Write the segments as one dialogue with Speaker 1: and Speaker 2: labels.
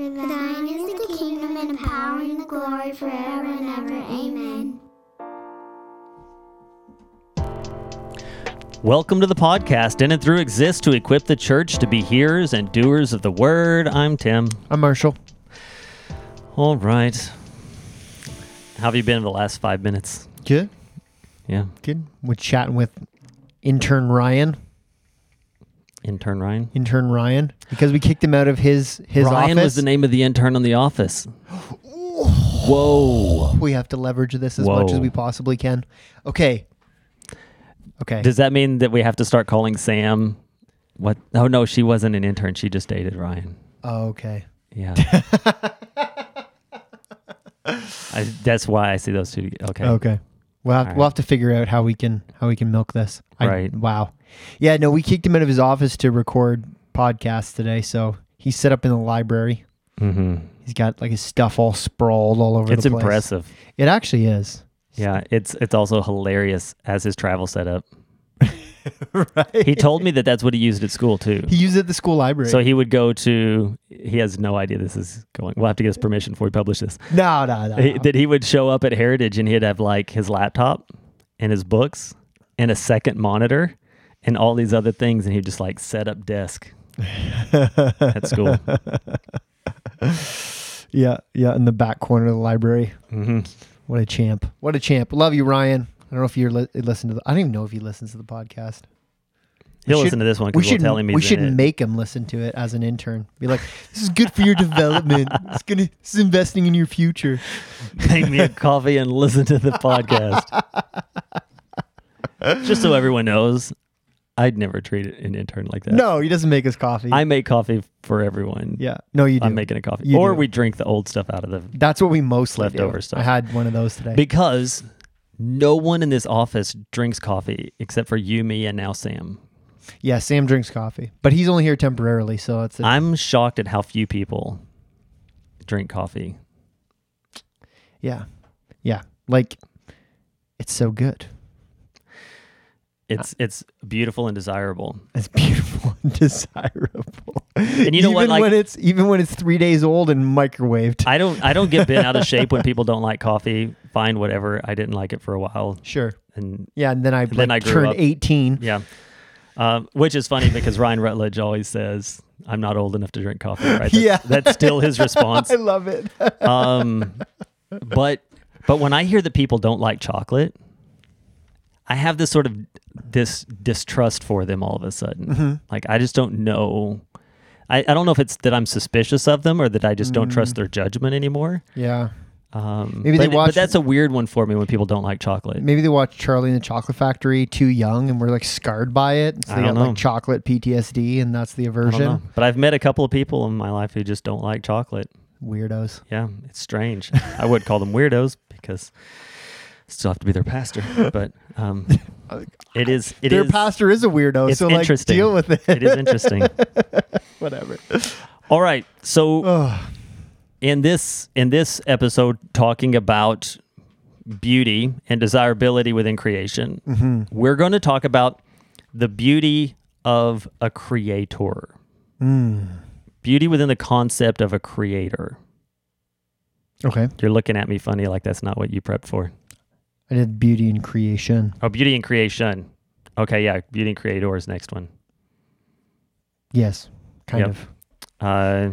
Speaker 1: For thine is the kingdom and the power and the glory forever and ever. Amen.
Speaker 2: Welcome to the podcast. In and Through exists to equip the church to be hearers and doers of the word. I'm Tim.
Speaker 3: I'm Marshall.
Speaker 2: All right. How have you been in the last five minutes?
Speaker 3: Good.
Speaker 2: Yeah.
Speaker 3: Good. We're chatting with intern Ryan.
Speaker 2: Intern Ryan.
Speaker 3: Intern Ryan. Because we kicked him out of his his office.
Speaker 2: Ryan
Speaker 3: office.
Speaker 2: was the name of the intern on The Office. Whoa.
Speaker 3: we have to leverage this as much as we possibly can. Okay. Okay.
Speaker 2: Does that mean that we have to start calling Sam? What? Oh no, she wasn't an intern. She just dated Ryan.
Speaker 3: oh, okay.
Speaker 2: Yeah. I, that's why I see those two. Okay.
Speaker 3: Okay. We'll have,
Speaker 2: All
Speaker 3: we'll
Speaker 2: right.
Speaker 3: have to figure out how we can how we can milk this. I-
Speaker 2: Right.
Speaker 3: Wow. Yeah. No, we kicked him out of his office to record podcasts today. So he's set up in the library.
Speaker 2: hmm
Speaker 3: He's got like his stuff all sprawled all over
Speaker 2: It's
Speaker 3: the place.
Speaker 2: impressive.
Speaker 3: It actually is.
Speaker 2: Yeah, it's it's also hilarious as his travel setup.
Speaker 3: right.
Speaker 2: He told me that that's what he used at school too.
Speaker 3: He used it at the school library.
Speaker 2: So he would go to. He has no idea this is going. We'll have to get his permission before we publish this.
Speaker 3: no, no, no.
Speaker 2: He-
Speaker 3: no.
Speaker 2: that he would show up at Heritage and he'd have like his laptop and his books and a second monitor and all these other things, and he'd just like set up desk at school.
Speaker 3: yeah, yeah, in the back corner of the library.
Speaker 2: hmm
Speaker 3: What a champ! What a champ! Love you, Ryan. I don't know if you're li- listen to the. I don't even know if he listens to the podcast.
Speaker 2: He'll
Speaker 3: should-
Speaker 2: listen to this one
Speaker 3: We
Speaker 2: because
Speaker 3: should
Speaker 2: tell him he's
Speaker 3: we should make him listen to it as an intern. Be like, this is good for your development. It's gonna is investing in your future.
Speaker 2: make me a coffee and listen to the podcast. Just so everyone knows, I'd never treat an intern like that.
Speaker 3: No, he doesn't make us coffee.
Speaker 2: I make coffee for everyone.
Speaker 3: yeah, no, you do.
Speaker 2: I'm making a coffee.
Speaker 3: You
Speaker 2: or
Speaker 3: do.
Speaker 2: we drink the old stuff out of the
Speaker 3: That's what we mostly
Speaker 2: Leftover
Speaker 3: do.
Speaker 2: stuff.
Speaker 3: I had one of those today.
Speaker 2: because no one in this office drinks coffee except for you, me, and now Sam.
Speaker 3: yeah, Sam drinks coffee, but he's only here temporarily, so it's a,
Speaker 2: I'm shocked at how few people drink coffee.
Speaker 3: yeah, yeah. Like, it's so good.
Speaker 2: It's it's beautiful and desirable.
Speaker 3: It's beautiful and desirable.
Speaker 2: And you know
Speaker 3: even
Speaker 2: what, like-
Speaker 3: when it's even when it's three days old and microwaved.
Speaker 2: I don't I don't get bent out of shape when people don't like coffee. Fine, whatever. I didn't like it for a while,
Speaker 3: sure.
Speaker 2: and
Speaker 3: Yeah, and then I,
Speaker 2: then
Speaker 3: like,
Speaker 2: I
Speaker 3: turned
Speaker 2: up.
Speaker 3: eighteen.
Speaker 2: Yeah. Um, which is funny because Ryan Rutledge always says, I'm not old enough to drink coffee. Right? That's,
Speaker 3: Yeah.
Speaker 2: That's still his response.
Speaker 3: I love it.
Speaker 2: Um, but, but when I hear that people don't like chocolate, I have this sort of this distrust for them all of a sudden.
Speaker 3: Mm-hmm.
Speaker 2: Like, I just don't know. I, I don't know if it's that I'm suspicious of them or that I just don't trust their judgment anymore.
Speaker 3: yeah.
Speaker 2: Um,
Speaker 3: Maybe they watch-
Speaker 2: but that's a weird one for me when people don't like chocolate.
Speaker 3: Maybe they watched Charlie and the Chocolate Factory too young and were like scarred by it. So
Speaker 2: I don't
Speaker 3: got
Speaker 2: know.
Speaker 3: like chocolate PTSD and that's the
Speaker 2: I don't
Speaker 3: aversion.
Speaker 2: know. But I've met a couple of people in my life who just don't like chocolate.
Speaker 3: Weirdos.
Speaker 2: Yeah, it's strange. I would call them weirdos because still have to be their pastor. But um, it is. It
Speaker 3: Their
Speaker 2: is-
Speaker 3: pastor is a weirdo,
Speaker 2: it's
Speaker 3: so like
Speaker 2: interesting.
Speaker 3: deal with it.
Speaker 2: It is interesting.
Speaker 3: Whatever.
Speaker 2: All right. So
Speaker 3: Oh,
Speaker 2: in this in this episode, talking about beauty and desirability within creation,
Speaker 3: Mm-hmm.
Speaker 2: we're going to talk about the beauty of a creator.
Speaker 3: mm.
Speaker 2: Beauty within the concept of a creator.
Speaker 3: Okay.
Speaker 2: You're looking at me funny, like that's not what you prepped for.
Speaker 3: I did beauty and creation.
Speaker 2: Oh, beauty and creation. Okay, yeah, beauty and creator is next one.
Speaker 3: Yes. Kind
Speaker 2: Yep.
Speaker 3: of.
Speaker 2: Uh,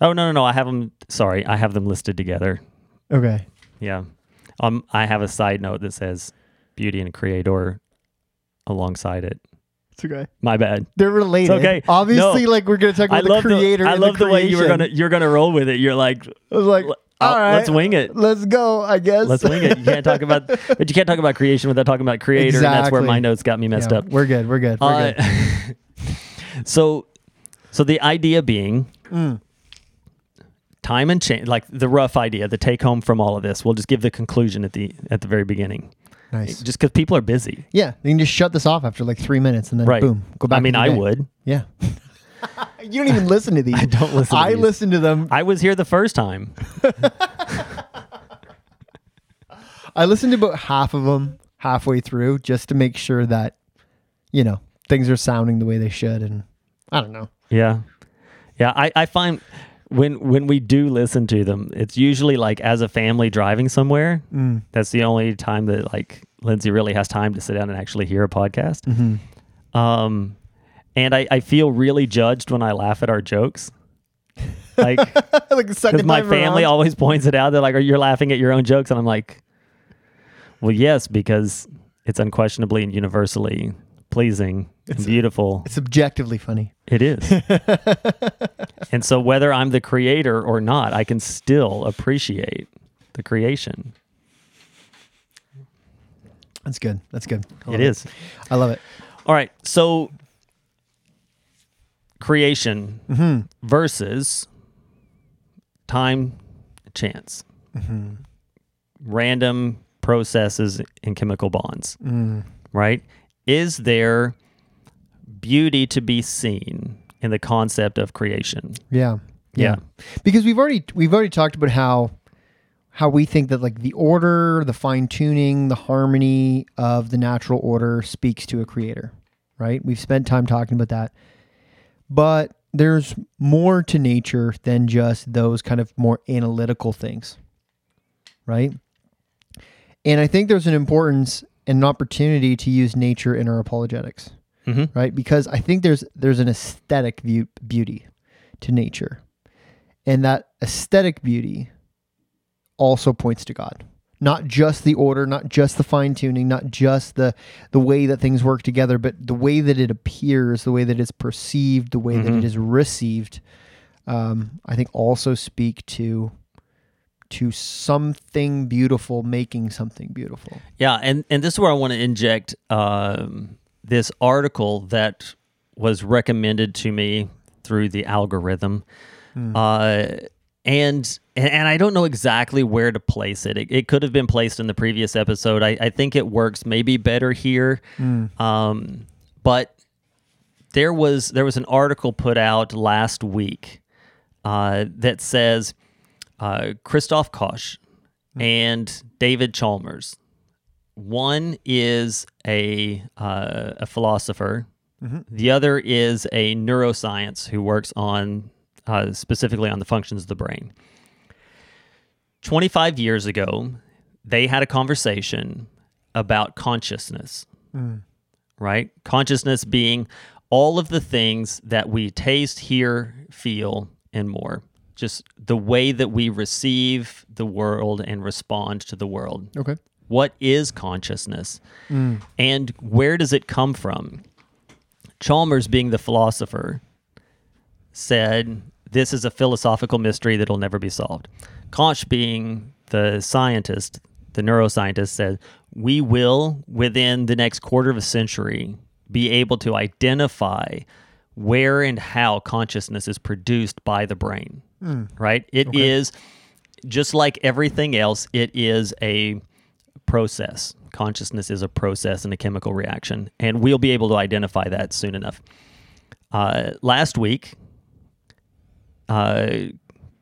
Speaker 2: oh no, no, no. I have them. Sorry, I have them listed together.
Speaker 3: Okay.
Speaker 2: Yeah. Um, I have a side note that says beauty and creator alongside it.
Speaker 3: It's okay.
Speaker 2: My bad.
Speaker 3: They're related.
Speaker 2: okay.
Speaker 3: Obviously,
Speaker 2: No.
Speaker 3: like we're gonna talk about
Speaker 2: love
Speaker 3: the creator.
Speaker 2: the. I love the, way you were gonna you're gonna roll with it. You're like,
Speaker 3: I was like,
Speaker 2: "L-
Speaker 3: all
Speaker 2: uh, let's wing it.
Speaker 3: Let's go. I guess.
Speaker 2: Let's wing it. You can't talk about, but you can't talk about creation without talking about creator, and that's where my notes got me messed
Speaker 3: Yeah,
Speaker 2: up.
Speaker 3: We're good. We're good. We're
Speaker 2: Uh,
Speaker 3: good.
Speaker 2: so, so the idea being
Speaker 3: Mm.
Speaker 2: time and change, like the rough idea, the take home from all of this. We'll just give the conclusion at the at the very beginning,
Speaker 3: Nice.
Speaker 2: just because people are busy.
Speaker 3: Yeah, you can just shut this off after like three minutes and then
Speaker 2: Right.
Speaker 3: boom, go back.
Speaker 2: I mean,
Speaker 3: to the
Speaker 2: I
Speaker 3: day.
Speaker 2: would.
Speaker 3: Yeah. you don't even listen to these.
Speaker 2: I don't listen. To
Speaker 3: I
Speaker 2: these.
Speaker 3: listen to them.
Speaker 2: I was here the first time.
Speaker 3: I listened to about half of them halfway through just to make sure that, you know, things are sounding the way they should. And I don't know.
Speaker 2: Yeah. Yeah. I, I find when when we do listen to them, it's usually like as a family driving somewhere.
Speaker 3: Mm.
Speaker 2: That's the only time that like Lindsay really has time to sit down and actually hear a podcast.
Speaker 3: Mm-hmm.
Speaker 2: Um, and I, I feel really judged when I laugh at our jokes. Like,
Speaker 3: like the second
Speaker 2: because my family
Speaker 3: around.
Speaker 2: always points it out. They're like, "Are you laughing at your own jokes?" And I'm like, "Well, yes, because it's unquestionably and universally pleasing and
Speaker 3: It's-
Speaker 2: beautiful.
Speaker 3: It's objectively funny.
Speaker 2: It is." and so, whether I'm the creator or not, I can still appreciate the creation.
Speaker 3: That's good. That's good. I
Speaker 2: It is.
Speaker 3: I love it.
Speaker 2: All right. So, creation
Speaker 3: Mm-hmm.
Speaker 2: versus time, chance,
Speaker 3: Mm-hmm.
Speaker 2: random processes and chemical bonds,
Speaker 3: Mm.
Speaker 2: right? Is there beauty to be seen in the concept of creation?
Speaker 3: Yeah.
Speaker 2: Yeah.
Speaker 3: Because we've already we've already talked about how how we think that like the order, the fine tuning, the harmony of the natural order speaks to a creator, right? We've spent time talking about that. But there's more to nature than just those kind of more analytical things. Right? And I think there's an importance and an opportunity to use nature in our apologetics
Speaker 2: Mm-hmm.
Speaker 3: right? Because I think there's there's an aesthetic view, beauty to nature, and that aesthetic beauty also points to God. Not just the order, not just the fine tuning, not just the the way that things work together, but the way that it appears, the way that it's perceived, the way that
Speaker 2: Mhm.
Speaker 3: it is received. Um, I think also speak to to something beautiful making something beautiful.
Speaker 2: Yeah, and and this is where I want to inject um, this article that was recommended to me through the algorithm, uh, and and I don't know exactly where to place it. It, it could have been placed in the previous episode. I, I think it works maybe better here, um, but there was there was an article put out last week uh, that says uh, Christoph Koch and David Chalmers. One is a uh, a philosopher. The other is a neuroscience who works on uh, specifically on the functions of the brain. Twenty five years ago, they had a conversation about consciousness. Right, consciousness being all of the things that we taste, hear, feel, and more. Just the way that we receive the world and respond to the world
Speaker 3: Okay.
Speaker 2: what is consciousness and where does it come from chalmers being the philosopher said this is a philosophical mystery that'll never be solved. Koch being the scientist the neuroscientist said we will within the next quarter of a century be able to identify where and how consciousness is produced by the brain. Right? It is just like everything else, it is a process. Consciousness is a process and a chemical reaction, and we'll be able to identify that soon enough. Uh, last week, uh,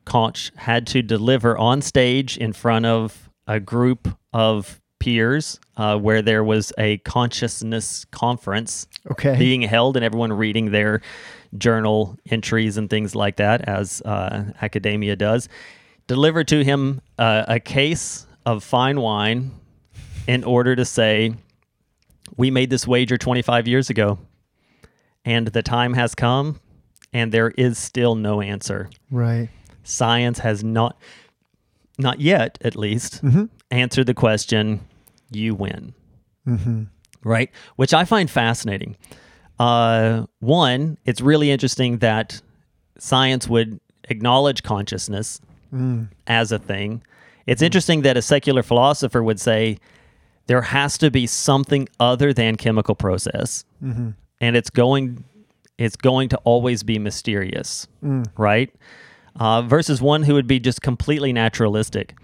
Speaker 2: Koch had to deliver on stage in front of a group of peers uh, where there was a consciousness conference
Speaker 3: Okay.
Speaker 2: being held and everyone reading their journal entries and things like that, as uh, academia does. Delivered to him uh, a case of fine wine in order to say, We made this wager 25 years ago, and the time has come, and there is still no answer.
Speaker 3: right.
Speaker 2: Science has not, not yet at least, answered the question, You win
Speaker 3: Mm-hmm.
Speaker 2: right? Which I find fascinating. Uh, one, it's really interesting that science would acknowledge consciousness as a thing. It's interesting that a secular philosopher would say there has to be something other than chemical process, and it's going it's going to always be mysterious, right? Uh, versus one who would be just completely naturalistic,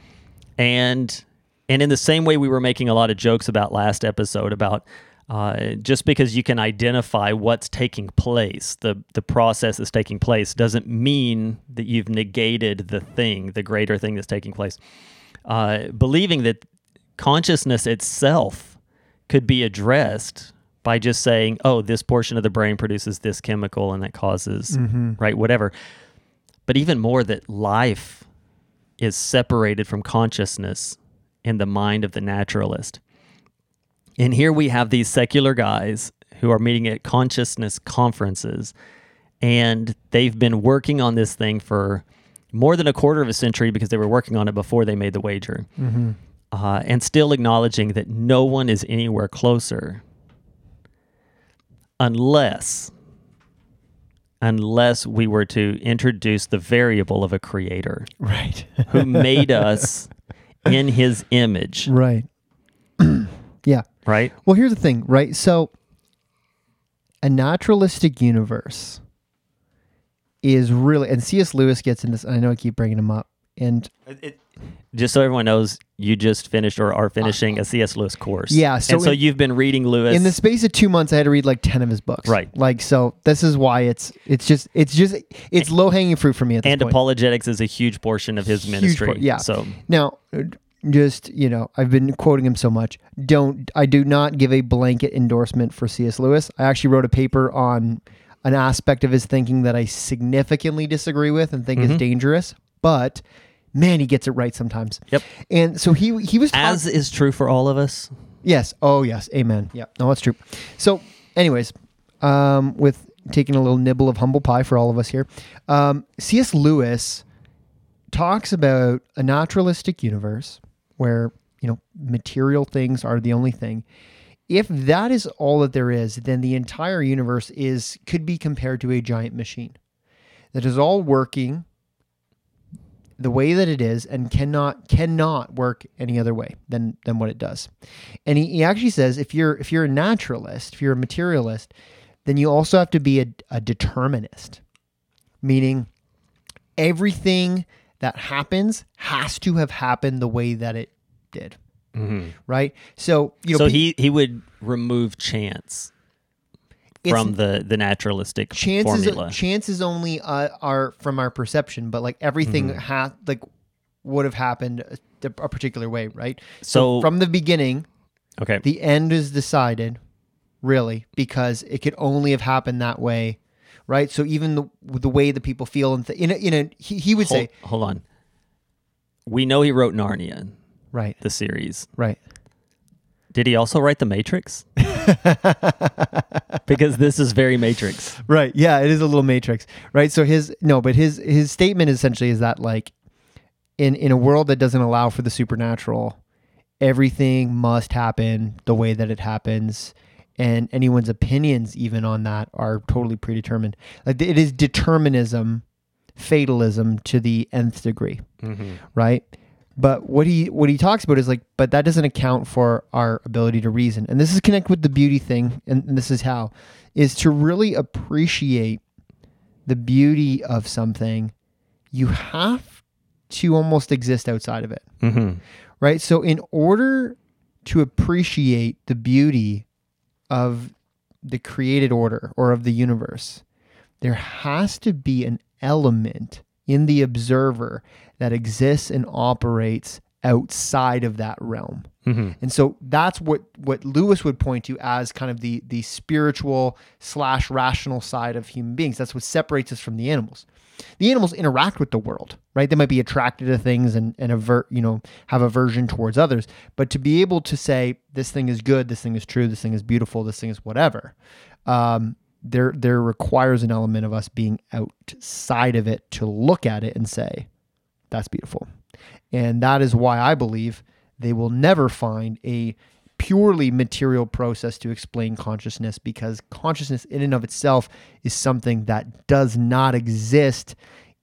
Speaker 2: and and in the same way we were making a lot of jokes about last episode about uh, just because you can identify what's taking place, the the process that's taking place, doesn't mean that you've negated the thing, the greater thing that's taking place. Uh, believing that consciousness itself could be addressed by just saying, "Oh, this portion of the brain produces this chemical, and that causes right whatever." but even more that life is separated from consciousness in the mind of the naturalist. And here we have these secular guys who are meeting at consciousness conferences, and they've been working on this thing for more than a quarter of a century because they were working on it before they made the wager. Uh, and still acknowledging that no one is anywhere closer unless unless we were to introduce the variable of a creator
Speaker 3: Right.
Speaker 2: who made us in his image,
Speaker 3: right. yeah.
Speaker 2: right?
Speaker 3: Well, here's the thing, right? So, a naturalistic universe is really, and C.S. Lewis gets in this. I know I keep bringing him up, and it,
Speaker 2: Just so everyone knows, you just finished or are finishing ah. a C.S. Lewis course.
Speaker 3: Yeah, so
Speaker 2: and so
Speaker 3: in-
Speaker 2: you've been reading Lewis.
Speaker 3: in the space of two months, I had to read like ten of his books.
Speaker 2: Right.
Speaker 3: Like, so this is why it's it's just it's just it's low hanging fruit for me at this
Speaker 2: and
Speaker 3: point.
Speaker 2: apologetics is a huge portion of his
Speaker 3: Huge
Speaker 2: ministry.
Speaker 3: part- yeah.
Speaker 2: So
Speaker 3: Now, just you know, I've been quoting him so much. Don't I do not give a blanket endorsement for C.S. Lewis. I actually wrote a paper on an aspect of his thinking that I significantly disagree with and think is mm-hmm. dangerous. But man, he gets it right sometimes.
Speaker 2: Yep.
Speaker 3: And so he he was talk-
Speaker 2: as is true for all of us.
Speaker 3: Yes. Oh, yes. Amen. Yeah. No, that's true. So, anyways, um, with taking a little nibble of humble pie for all of us here, um, C.S. Lewis talks about a naturalistic universe where you know material things are the only thing. If that is all that there is, then the entire universe is could be compared to a giant machine that is all working the way that it is and cannot cannot work any other way than than what it does. And he, he actually says if you're if you're a naturalist, if you're a materialist, then you also have to be a, a determinist, meaning everything that happens has to have happened the way that it did. Mm-hmm. Right. So you know,
Speaker 2: so
Speaker 3: pe-
Speaker 2: he he would remove chance from the the naturalistic
Speaker 3: chances
Speaker 2: formula.
Speaker 3: chances only uh, are from our perception, but like everything
Speaker 2: Mm-hmm.
Speaker 3: ha- like would have happened a, a particular way, right?
Speaker 2: So-
Speaker 3: from the beginning,
Speaker 2: okay.
Speaker 3: the end is decided, really, because it could only have happened that way, right? So even the the way that people feel and th- in a, in a he, he would
Speaker 2: hold,
Speaker 3: say
Speaker 2: hold on. We know he wrote Narnia,
Speaker 3: right,
Speaker 2: the series.
Speaker 3: right.
Speaker 2: Did he also write The Matrix? because this is very Matrix.
Speaker 3: Right. Yeah, it is a little matrix. Right. So his no, but his his statement essentially is that like in in a world that doesn't allow for the supernatural, everything must happen the way that it happens. And anyone's opinions even on that are totally predetermined. Like it is determinism, fatalism to the nth degree. Mm-hmm. Right. But what he what he talks about is like, but that doesn't account for our ability to reason. And this is connect with the beauty thing, and, and this is how, is to really appreciate the beauty of something, you have to almost exist outside of it.
Speaker 2: Mm-hmm.
Speaker 3: Right? So in order to appreciate the beauty of the created order or of the universe, there has to be an element in the observer that exists and operates outside of that realm.
Speaker 2: Mm-hmm.
Speaker 3: And so that's what what Lewis would point to as kind of the the spiritual slash rational side of human beings. That's what separates us from the animals. The animals interact with the world, right? They might be attracted to things and, and avert, you know, have aversion towards others. But to be able to say this thing is good, this thing is true, this thing is beautiful, this thing is whatever, um, there there requires an element of us being outside of it to look at it and say, that's beautiful. And that is why I believe they will never find a purely material process to explain consciousness because consciousness in and of itself is something that does not exist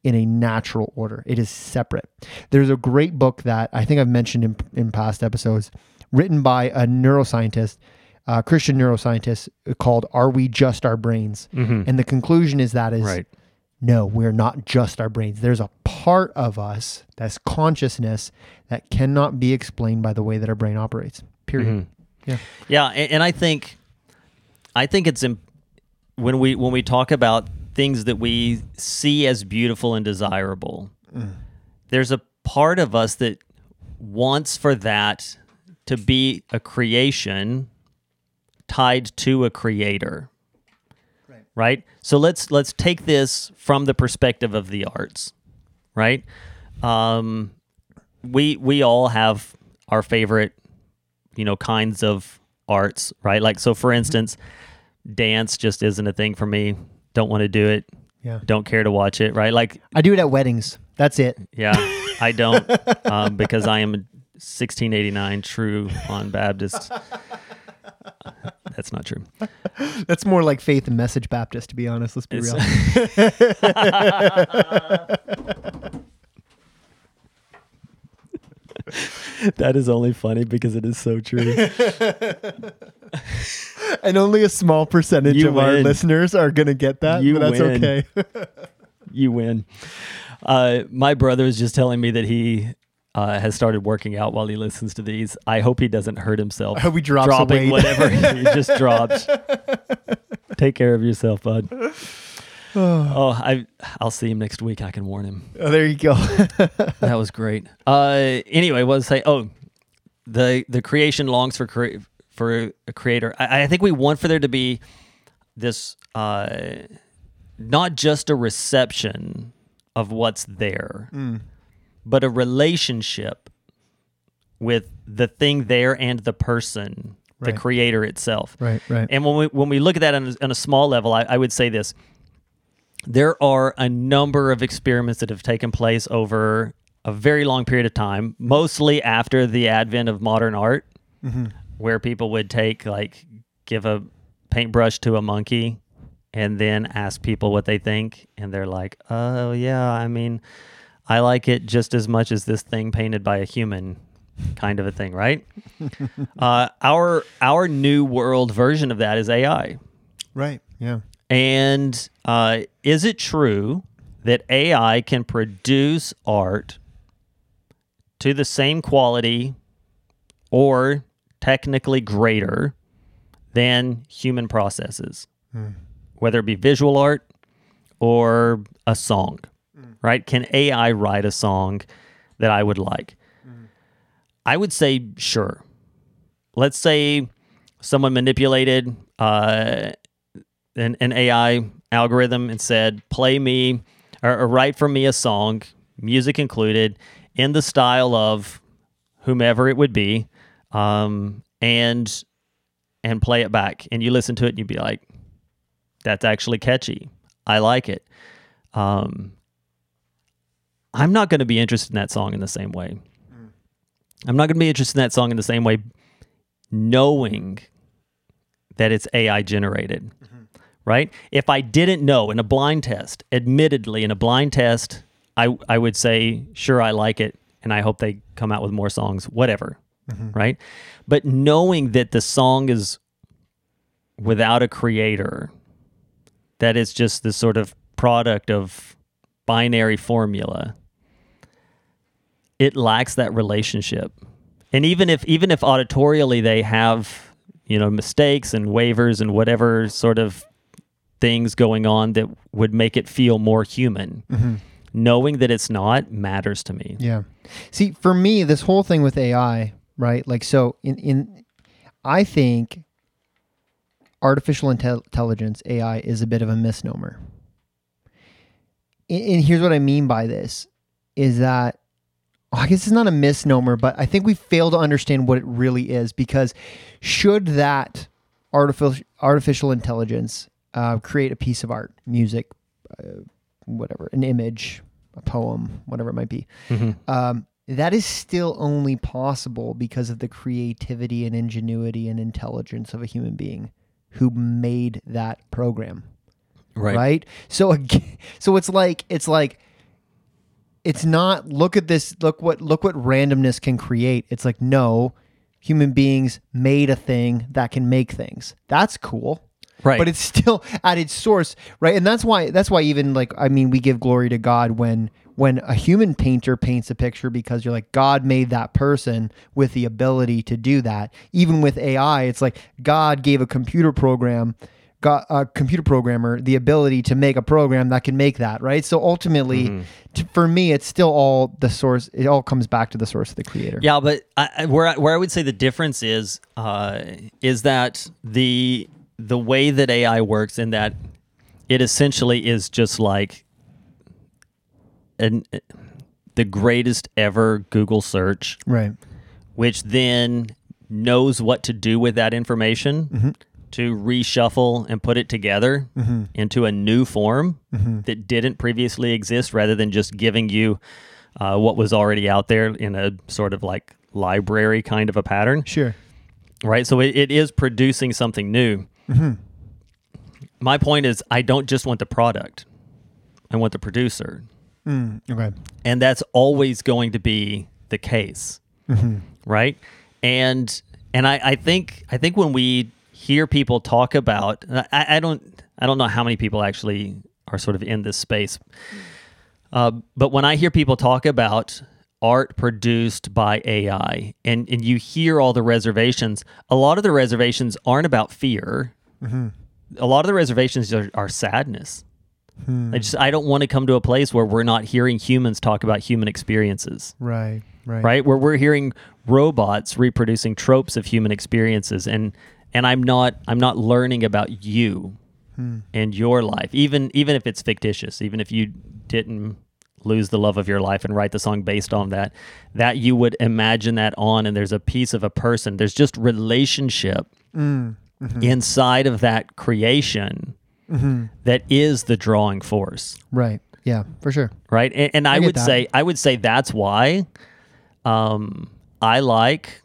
Speaker 3: in a natural order. It is separate. There's a great book that I think I've mentioned in, in past episodes, written by a neuroscientist, a Christian neuroscientist, called "Are We Just Our Brains?" Mm-hmm. And the conclusion is that is
Speaker 2: Right.
Speaker 3: No, we're not just our brains. There's a part of us that's consciousness that cannot be explained by the way that our brain operates. Period. Mm-hmm. Yeah.
Speaker 2: Yeah, and, and I think, I think it's imp- when we when we talk about things that we see as beautiful and desirable. Mm. There's a part of us that wants for that to be a creation tied to a creator. Right? So let's let's take this from the perspective of the arts, right? Um, we we all have our favorite, you know, kinds of arts, right? Like so, for instance, dance just isn't a thing for me. Don't want to do it.
Speaker 3: Yeah.
Speaker 2: Don't care to watch it, right? Like,
Speaker 3: I do it at weddings. That's it.
Speaker 2: yeah, I don't um, because I am a 1689 true on Baptist. That's not true.
Speaker 3: That's more like Faith and Message Baptist, to be honest. Let's be
Speaker 2: It's-
Speaker 3: real.
Speaker 2: that is only funny because it is so true.
Speaker 3: and only a small percentage
Speaker 2: You
Speaker 3: of our listeners are going to get that,
Speaker 2: You
Speaker 3: but that's
Speaker 2: win.
Speaker 3: okay.
Speaker 2: you win. Uh, my brother is just telling me that he uh, has started working out while he listens to these. I hope he doesn't hurt himself.
Speaker 3: I hope he drops
Speaker 2: dropping
Speaker 3: weight.
Speaker 2: whatever he just drops. Take care of yourself, bud. oh, I I'll see him next week. I can warn him.
Speaker 3: Oh, there you go.
Speaker 2: That was great. Uh, anyway, what was I say? Oh, the the creation longs for crea- for a creator. I, I think we want for there to be this uh, not just a reception of what's there, but a relationship with the thing there and the person, the creator itself.
Speaker 3: right, right.
Speaker 2: And when we when we look at that on a, on a small level, I, I would say this: there are a number of experiments that have taken place over a very long period of time, mostly after the advent of modern art, mm-hmm. where people would take like give a paintbrush to a monkey and then ask people what they think, and they're like, "Oh yeah, I mean, I like it just as much as this thing painted by a human." kind of a thing, right? uh, our our new world version of that is AI.
Speaker 3: right. Yeah.
Speaker 2: And uh, is it true that AI can produce art to the same quality or technically greater than human processes, whether it be visual art or a song, right? Can AI write a song that I would like? I would say sure. Let's say someone manipulated uh, an, an AI algorithm and said, play me or, or write for me a song, music included, in the style of whomever it would be, um, and and play it back. And you listen to it and you'd be like, that's actually catchy. I like it. Um, I'm not going to be interested in that song in the same way. Mm. I'm not going to be interested in that song in the same way, knowing that it's AI generated, mm-hmm. right? If I didn't know in a blind test, admittedly, in a blind test, I, I would say, sure, I like it, and I hope they come out with more songs, whatever, mm-hmm. right? But knowing that the song is without a creator, that it's just this sort of product of binary formula, it lacks that relationship. And even if even if auditorially they have, you know, mistakes and waivers and whatever sort of things going on that would make it feel more human, mm-hmm. knowing that it's not matters to me.
Speaker 3: Yeah. See, for me, this whole thing with AI, right? Like, so in, in I think artificial intel- intelligence, AI, is a bit of a misnomer. And, and here's what I mean by this is that I guess it's not a misnomer, but I think we fail to understand what it really is because should that artificial artificial intelligence uh, create a piece of art, music, uh, whatever, an image, a poem, whatever it might be, um, that is still only possible because of the creativity and ingenuity and intelligence of a human being who made that program. Right, so again, so it's like it's like it's not look at this look what look what randomness can create. It's like no human beings made a thing that can make things. That's cool.
Speaker 2: Right.
Speaker 3: but it's still at its source right? And that's why that's why even like i mean we give glory to god when when a human painter paints a picture because you're like god made that person with the ability to do that. Even with ai it's like god gave a computer program got a computer programmer the ability to make a program that can make that right? So ultimately t- for me it's still all the source it all comes back to the source of the creator.
Speaker 2: Yeah, but I, I- where I, where I would say the difference is uh, is that the the way that AI works in that it essentially is just like an, the greatest ever Google search,
Speaker 3: Right.
Speaker 2: which then knows what to do with that information to reshuffle and put it together into a new form that didn't previously exist rather than just giving you uh, what was already out there in a sort of like library kind of a pattern
Speaker 3: Sure.
Speaker 2: right? So it, it is producing something new. My point is, I don't just want the product; I want the producer,
Speaker 3: Mm, okay.
Speaker 2: and that's always going to be the case, right? And and I, I think I think when we hear people talk about, I, I don't I don't know how many people actually are sort of in this space, uh, but when I hear people talk about art produced by AI and, and you hear all the reservations, a lot of the reservations aren't about fear. A lot of the reservations are, are sadness. I just I don't want to come to a place where we're not hearing humans talk about human experiences,
Speaker 3: Right. Right.
Speaker 2: right? Where we're hearing robots reproducing tropes of human experiences, and and I'm not I'm not learning about you hmm. and your life, even even if it's fictitious, even if you didn't lose the love of your life and write the song based on that, that you would imagine that on, and there's a piece of a person. There's just relationship mm. mm-hmm. inside of that creation mm-hmm. that is the drawing force
Speaker 3: Right. Yeah. For sure.
Speaker 2: right? And, and I,
Speaker 3: get
Speaker 2: would
Speaker 3: that.
Speaker 2: say I would say that's why um, I like.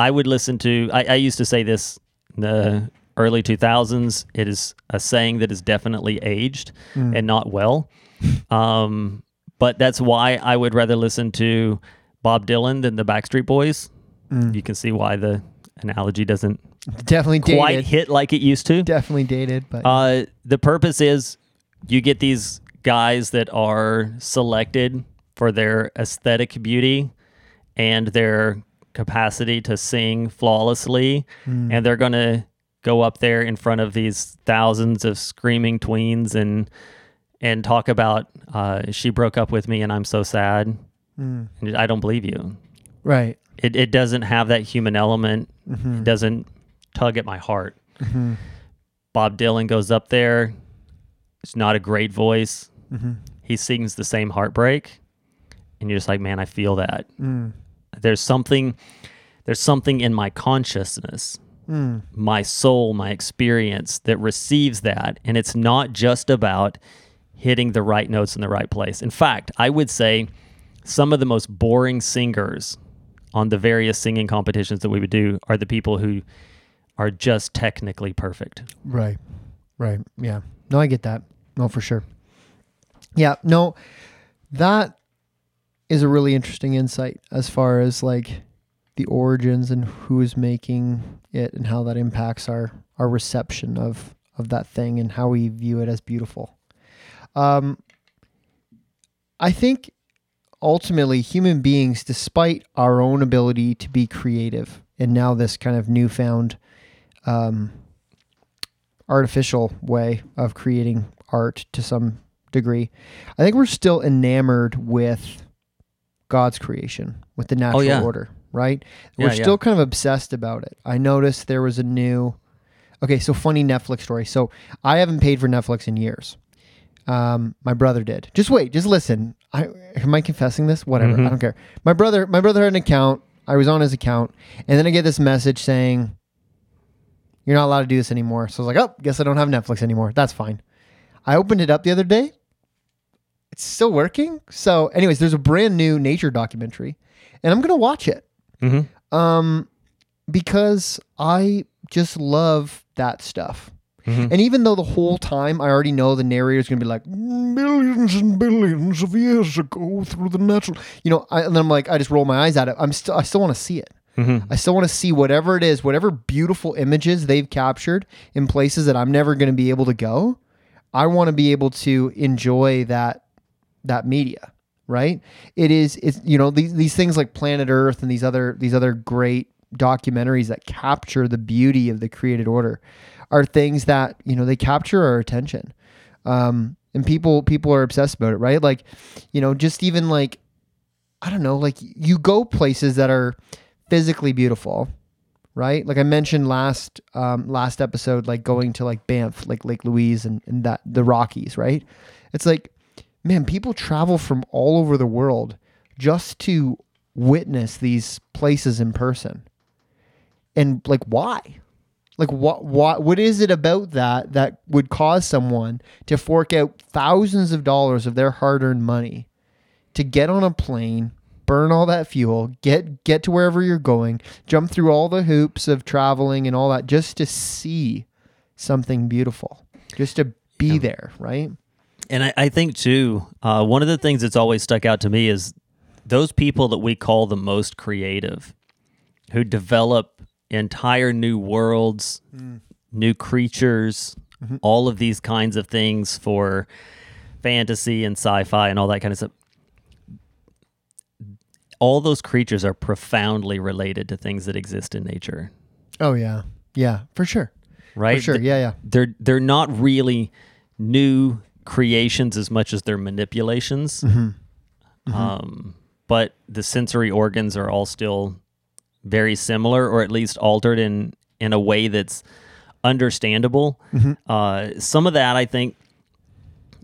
Speaker 2: I would listen to. I, I used to say this in the early 2000s. It is a saying that is definitely aged
Speaker 3: Mm.
Speaker 2: and not well. Um, but that's why I would rather listen to Bob Dylan than the Backstreet Boys.
Speaker 3: Mm.
Speaker 2: You can see why the analogy doesn't
Speaker 3: Definitely dated.
Speaker 2: quite hit like it used to.
Speaker 3: Definitely dated. But
Speaker 2: Uh, the purpose is you get these guys that are selected for their aesthetic beauty and their capacity to sing flawlessly, hmm. and they're going to go up there in front of these thousands of screaming tweens and and talk about uh, she broke up with me and I'm so sad. Hmm. And I don't believe you.
Speaker 3: right.
Speaker 2: It, it doesn't have that human element. Mm-hmm. It doesn't tug at my heart. Mm-hmm. Bob Dylan goes up there. It's not a great voice. Mm-hmm. He sings the same heartbreak, and you're just like, man, I feel that. Mm. There's something. There's something in my consciousness, hmm. my soul, my experience that receives that, and it's not just about hitting the right notes in the right place. In fact, I would say some of the most boring singers on the various singing competitions that we would do are the people who are just technically perfect.
Speaker 3: Right. Right. Yeah. No, I get that. No, for sure. Yeah. No, that is a really interesting insight as far as like the origins and who is making it and how that impacts our our reception of of that thing and how we view it as beautiful. Um, I think ultimately human beings, despite our own ability to be creative, and now this kind of newfound um, artificial way of creating art to some degree, I think we're still enamored with God's creation, with the natural
Speaker 2: yeah.
Speaker 3: order, right?
Speaker 2: Yeah,
Speaker 3: we're still kind of obsessed about it. I noticed there was a new. Okay, so funny Netflix story. So I haven't paid for Netflix in years. Um, my brother did. Just wait, just listen. I am I confessing this? Whatever.
Speaker 2: Mhm.
Speaker 3: I don't care. My brother, my brother had an account. I was on his account, and then I get this message saying, "You're not allowed to do this anymore." So I was like, "Oh, guess I don't have Netflix anymore. That's fine." I opened it up the other day. It's still working. So, anyways, there's a brand new nature documentary, and I'm gonna watch it
Speaker 2: Mm-hmm.
Speaker 3: um, because I just love that stuff.
Speaker 2: Mhm.
Speaker 3: And even though the whole time I already know the narrator's gonna be like millions and billions of years ago through the natural, you know, I, and then I'm like, I just roll my eyes at it. I'm still, I still want to see it.
Speaker 2: Mm-hmm.
Speaker 3: I still want to see whatever it is, whatever beautiful images they've captured in places that I'm never going to be able to go. I want to be able to enjoy that that media, right? It is it's you know these these things like Planet Earth and these other these other great documentaries that capture the beauty of the created order are things that you know they capture our attention. Um and people people are obsessed about it, right? Like you know just even like I don't know, like you go places that are physically beautiful, right? Like I mentioned last um, last episode, like going to like Banff, like Lake Louise, and, and that the Rockies, right? It's like, man, people travel from all over the world just to witness these places in person, and like why? Like what what what is it about that that would cause someone to fork out thousands of dollars of their hard-earned money to get on a plane, burn all that fuel, get get to wherever you're going, jump through all the hoops of traveling and all that just to see something beautiful, just to be there, right?
Speaker 2: And I, I think too, uh, one of the things that's always stuck out to me is those people that we call the most creative, who develop entire new worlds, new creatures, all of these kinds of things for fantasy and sci-fi and all that kind of stuff. All those creatures are profoundly related to things that exist in nature,
Speaker 3: Oh yeah. Yeah, for sure.
Speaker 2: right?
Speaker 3: For sure. Yeah, yeah.
Speaker 2: they're they're not really new creations as much as they're manipulations.
Speaker 3: Mm-hmm.
Speaker 2: Um, but the sensory organs are all still very similar, or at least altered in in a way that's understandable.
Speaker 3: Mm-hmm.
Speaker 2: Uh, some of that I think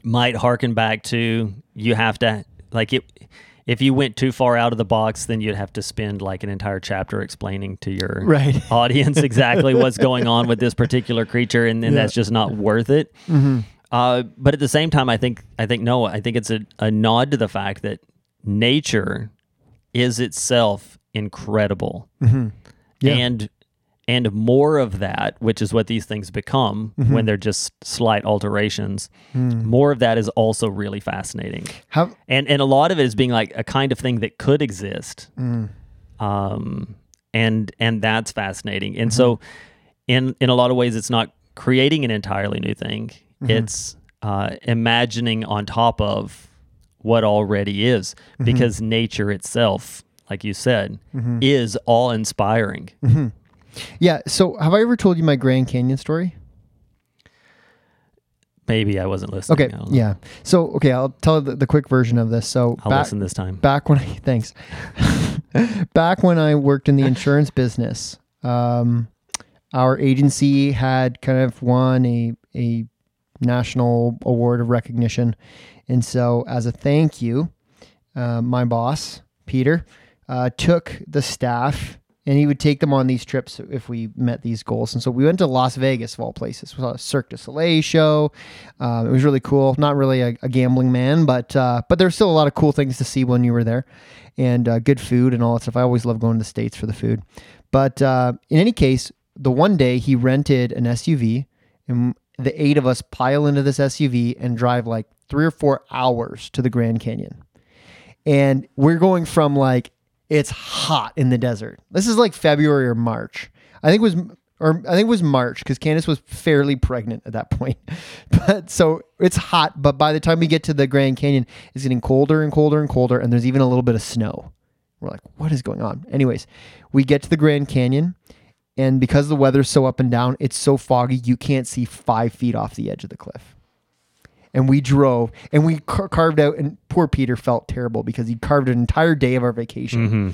Speaker 2: might harken back to you have to like it. If you went too far out of the box, then you'd have to spend like an entire chapter explaining to your
Speaker 3: Right.
Speaker 2: audience exactly what's going on with this particular creature, and, and
Speaker 3: Yeah.
Speaker 2: that's just not worth it.
Speaker 3: Mm-hmm.
Speaker 2: Uh, but at the same time, I think I think no, I think it's a, a nod to the fact that nature is itself incredible,
Speaker 3: Mm-hmm. Yeah.
Speaker 2: and and more of that, which is what these things become
Speaker 3: Mm-hmm.
Speaker 2: when they're just slight alterations. More of that is also really fascinating,
Speaker 3: How
Speaker 2: and and a lot of it is being like a kind of thing that could exist
Speaker 3: Mm.
Speaker 2: um, and and that's fascinating. And so, in in a lot of ways, it's not creating an entirely new thing. It's uh, imagining on top of what already is, because nature itself, like you said, is awe inspiring.
Speaker 3: Yeah, so have I ever told you my Grand Canyon story?
Speaker 2: Maybe I wasn't listening.
Speaker 3: Okay,
Speaker 2: I don't know.
Speaker 3: yeah. So, okay, I'll tell the, the quick version of this. So,
Speaker 2: I'll
Speaker 3: back,
Speaker 2: listen this time.
Speaker 3: back when I thanks, back when I worked in the insurance business, um, our agency had kind of won a a national award of recognition, and so as a thank you, uh, my boss Peter uh, took the staff. And he would take them on these trips if we met these goals. And so we went to Las Vegas, of all places. We saw a Cirque du Soleil show. Um, it was really cool. Not really a, a gambling man, but uh, but there's still a lot of cool things to see when you were there, and uh, good food and all that stuff. I always love going to the states for the food. But uh, in any case, the one day he rented an SUV, and the eight of us pile into this SUV and drive like three or four hours to the Grand Canyon. And we're going from like it's hot in the desert. This is like February or March. I think it was or I think it was March because Candace was fairly pregnant at that point. But so it's hot, but by the time we get to the Grand Canyon, it's getting colder and colder and colder, and there's even a little bit of snow. We're like, what is going on? Anyways, we get to the Grand Canyon, and because the weather's so up and down, it's so foggy you can't see five feet off the edge of the cliff. And we drove and we car- carved out and poor peter felt terrible because he carved an entire day of our vacation.
Speaker 2: Hmm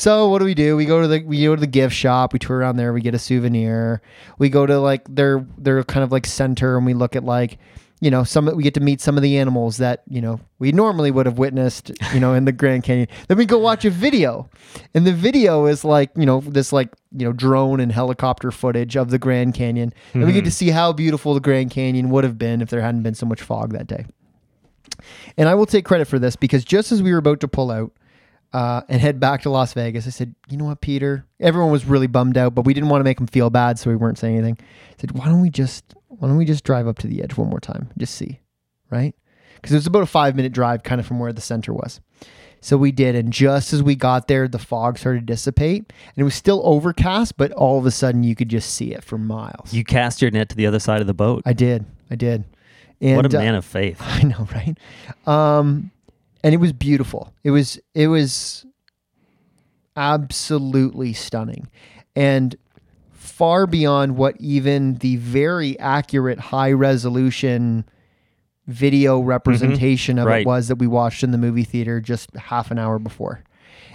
Speaker 3: so what do we do? We go to the we go to the gift shop we tour around there we get a souvenir. We go to like their their kind of like center and we look at like you know some we get to meet some of the animals that you know we normally would have witnessed you know in the grand canyon then we go watch a video and the video is like you know this like you know drone and helicopter footage of the grand canyon and we get to see how beautiful the grand canyon would have been if there hadn't been so much fog that day and i will take credit for this because just as we were about to pull out uh, and head back to Las Vegas. I said, you know what, Peter? Everyone was really bummed out, but we didn't want to make them feel bad, so we weren't saying anything. I said, why don't we just why don't we just drive up to the edge one more time, just see, right? Because it was about a five minute drive, kind of from where the center was. So we did, and just as we got there, the fog started to dissipate, and it was still overcast, but all of a sudden you could just see it for miles.
Speaker 2: You cast your net to the other side of the boat.
Speaker 3: I did, I did. And,
Speaker 2: what a
Speaker 3: uh,
Speaker 2: man of faith.
Speaker 3: I know, right? Um, and it was beautiful. It was it was absolutely stunning, and far beyond what even the very accurate, high resolution video mm-hmm. representation of
Speaker 2: Right.
Speaker 3: it was that we watched in the movie theater just half an hour before.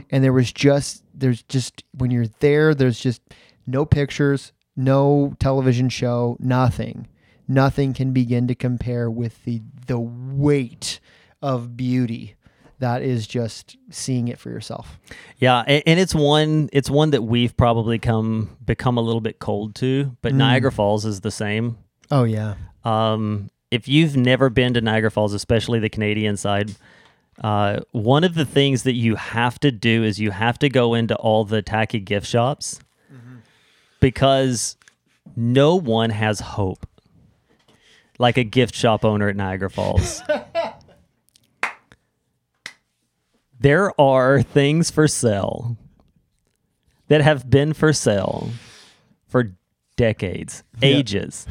Speaker 3: And there was just there's just when you're there, there's just no pictures, no television show, nothing. Nothing can begin to compare with the the weight of beauty that is just seeing it for yourself.
Speaker 2: Yeah, and, and it's one it's one that we've probably come become a little bit cold to, but Niagara Falls is the same.
Speaker 3: Oh yeah.
Speaker 2: Um, if you've never been to Niagara Falls, especially the Canadian side, uh, one of the things that you have to do is you have to go into all the tacky gift shops because no one has hope like a gift shop owner at Niagara Falls. there are things for sale that have been for sale for decades, ages.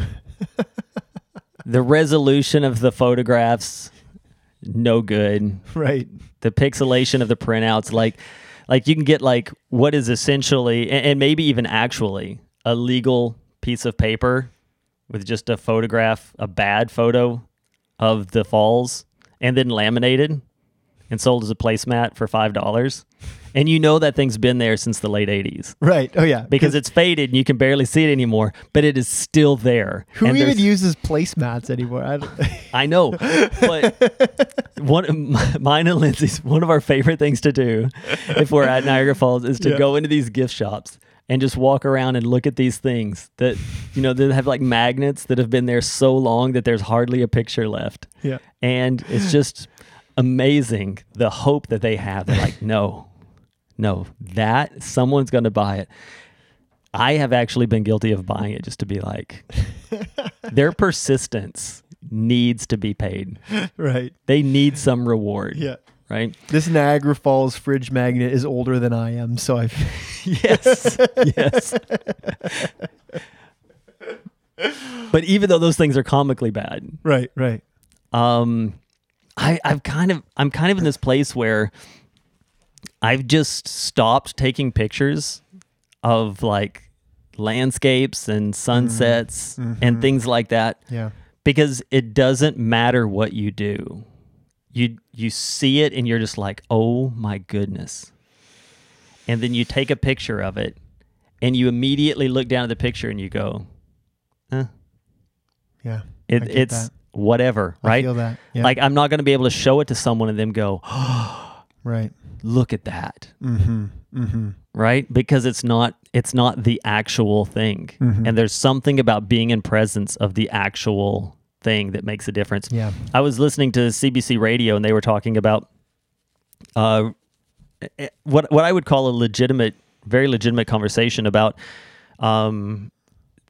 Speaker 2: the resolution of the photographs, no good.
Speaker 3: Right.
Speaker 2: The pixelation of the printouts, like, like you can get like what is essentially, and, and maybe even actually, a legal piece of paper with just a photograph, a bad photo of the falls, and then laminated and sold as a placemat for five dollars. And you know that thing's been there since the late '80s
Speaker 3: Right. Oh yeah.
Speaker 2: because it's faded and you can barely see it anymore, but it is still there.
Speaker 3: who
Speaker 2: And
Speaker 3: even uses placemats anymore? I don't,
Speaker 2: I know, but one mine and Lindsay's one of our favorite things to do if we're at Niagara Falls is to
Speaker 3: Yeah.
Speaker 2: go into these gift shops and just walk around and look at these things that you know that have like magnets that have been there so long that there's hardly a picture left,
Speaker 3: yeah.
Speaker 2: and it's just amazing the hope that they have. They're like, no, no, that someone's going to buy it. I have actually been guilty of buying it just to be like, their persistence needs to be paid.
Speaker 3: Right.
Speaker 2: They need some reward.
Speaker 3: Yeah.
Speaker 2: Right?
Speaker 3: This Niagara Falls fridge magnet is older than I am, so I've
Speaker 2: Yes. yes. but even though those things are comically bad,
Speaker 3: right, right.
Speaker 2: um, I, I've kind of I'm kind of in this place where I've just stopped taking pictures of like landscapes and sunsets and things like that
Speaker 3: Yeah.
Speaker 2: because it doesn't matter what you do. You you see it and you're just like, "Oh my goodness." And then you take a picture of it and you immediately look down at the picture and you go, eh,
Speaker 3: Yeah.
Speaker 2: it, it's
Speaker 3: that.
Speaker 2: Whatever,
Speaker 3: I
Speaker 2: right?
Speaker 3: feel that. Yeah.
Speaker 2: Like I'm not going to be able to show it to someone and them go,
Speaker 3: right.
Speaker 2: "Look at that."
Speaker 3: Mm-hmm. Mm-hmm.
Speaker 2: right because it's not it's not the actual thing
Speaker 3: Mhm.
Speaker 2: and there's something about being in presence of the actual thing that makes a difference
Speaker 3: Yeah.
Speaker 2: i was listening to cbc radio and they were talking about uh eh, what what i would call a legitimate very legitimate conversation about um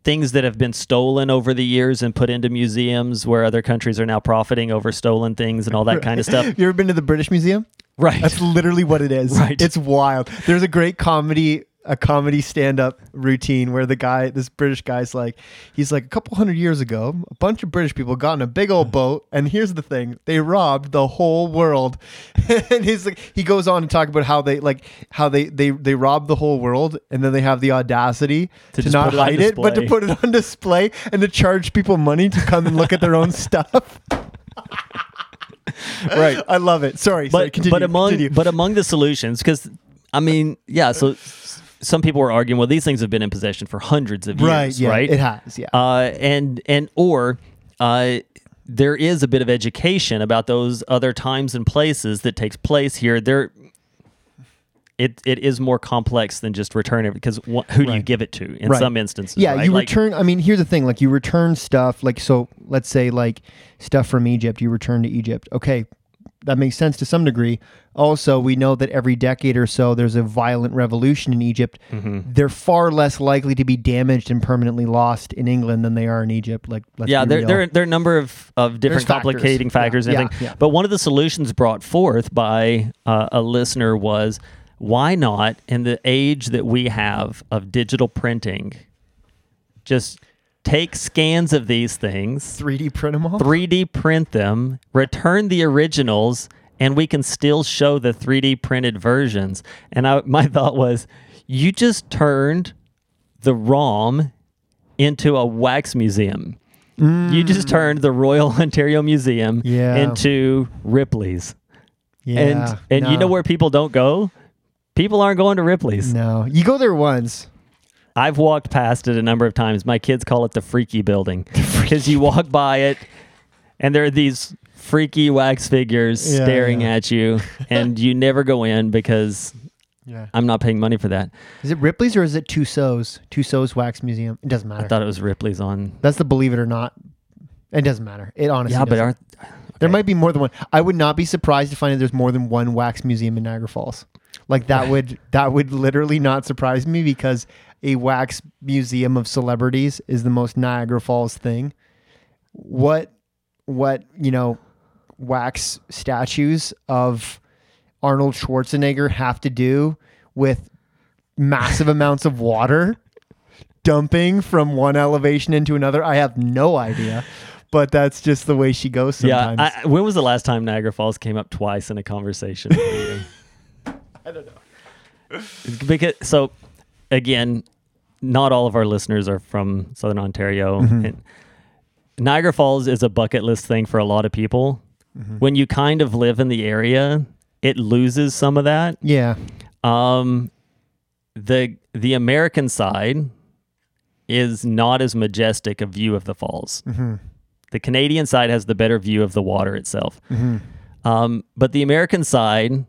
Speaker 2: things that have been stolen over the years and put into museums where other countries are now profiting over stolen things and all that kind of stuff
Speaker 3: You ever been to the British Museum?
Speaker 2: right
Speaker 3: That's literally what it is.
Speaker 2: Right.
Speaker 3: It's wild. There's a great comedy a comedy stand-up routine where the guy this british guy's like he's like a couple hundred years ago a bunch of british people got in a big old boat and here's the thing they robbed the whole world. And he's like he goes on to talk about how they like how they they they robbed the whole world and then they have the audacity to,
Speaker 2: just
Speaker 3: not
Speaker 2: it
Speaker 3: hide it but to put it on display and to charge people money to come and look at their own stuff.
Speaker 2: Right.
Speaker 3: I love it. Sorry sorry
Speaker 2: but
Speaker 3: continue,
Speaker 2: but among
Speaker 3: continue.
Speaker 2: but among the solutions because i mean yeah so some people were arguing well these things have been in possession for hundreds of years
Speaker 3: right yeah
Speaker 2: right
Speaker 3: it has yeah
Speaker 2: uh, and and or uh, there is a bit of education about those other times and places that takes place here there it, it is more complex than just return it because wh- who do you give it to in
Speaker 3: Right.
Speaker 2: some instances
Speaker 3: Yeah,
Speaker 2: right?
Speaker 3: you
Speaker 2: Like-
Speaker 3: return. I mean, here's the thing: like you return stuff. Like so, let's say like stuff from Egypt. You return to Egypt. Okay, that makes sense to some degree. Also, we know that every decade or so, there's a violent revolution in Egypt.
Speaker 2: Mm-hmm.
Speaker 3: They're far less likely to be damaged and permanently lost in England than they are in Egypt. Like, let's
Speaker 2: yeah, there, there, there are a number of, of different
Speaker 3: factors.
Speaker 2: complicating factors
Speaker 3: Yeah, yeah, yeah.
Speaker 2: But one of the solutions brought forth by uh, a listener was why not, in the age that we have of digital printing, just take scans of these things,
Speaker 3: 3D print them all.
Speaker 2: 3D print them, return the originals, and we can still show the 3D printed versions. And I, my thought was, you just turned the ROM into a wax museum. You just turned the Royal Ontario Museum
Speaker 3: Mm. Yeah.
Speaker 2: into Ripley's.
Speaker 3: Yeah,
Speaker 2: and and you know where people don't go? People aren't going to Ripley's.
Speaker 3: No, you go there once.
Speaker 2: I've walked past it a number of times. My kids call it the freaky building because you walk by it and there are these freaky wax figures
Speaker 3: Yeah,
Speaker 2: staring
Speaker 3: yeah.
Speaker 2: at you and you never go in because
Speaker 3: Yeah.
Speaker 2: I'm not paying money for that.
Speaker 3: Is it Ripley's or is it Tussauds? Tussauds Wax Museum. It doesn't matter.
Speaker 2: I thought it was Ripley's on.
Speaker 3: That's the believe it or not. It doesn't matter. It honestly.
Speaker 2: Yeah, but aren't
Speaker 3: there might be more than one. I would not be surprised to find that there's more than one wax museum in Niagara Falls. Like that would that would literally not surprise me because a wax museum of celebrities is the most Niagara Falls thing. What what you know wax statues of Arnold Schwarzenegger have to do with massive amounts of water dumping from one elevation into another. I have no idea, but that's just the way she goes sometimes.
Speaker 2: yeah. I, when was the last time Niagara Falls came up twice in a conversation?
Speaker 3: I don't know.
Speaker 2: because so again, not all of our listeners are from Southern Ontario.
Speaker 3: Mm-hmm.
Speaker 2: And Niagara Falls is a bucket list thing for a lot of people.
Speaker 3: Mm-hmm.
Speaker 2: When you kind of live in the area, it loses some of that.
Speaker 3: Yeah.
Speaker 2: Um, the the American side is not as majestic a view of the falls.
Speaker 3: Mm-hmm.
Speaker 2: The Canadian side has the better view of the water itself.
Speaker 3: Mm-hmm.
Speaker 2: Um, but the American side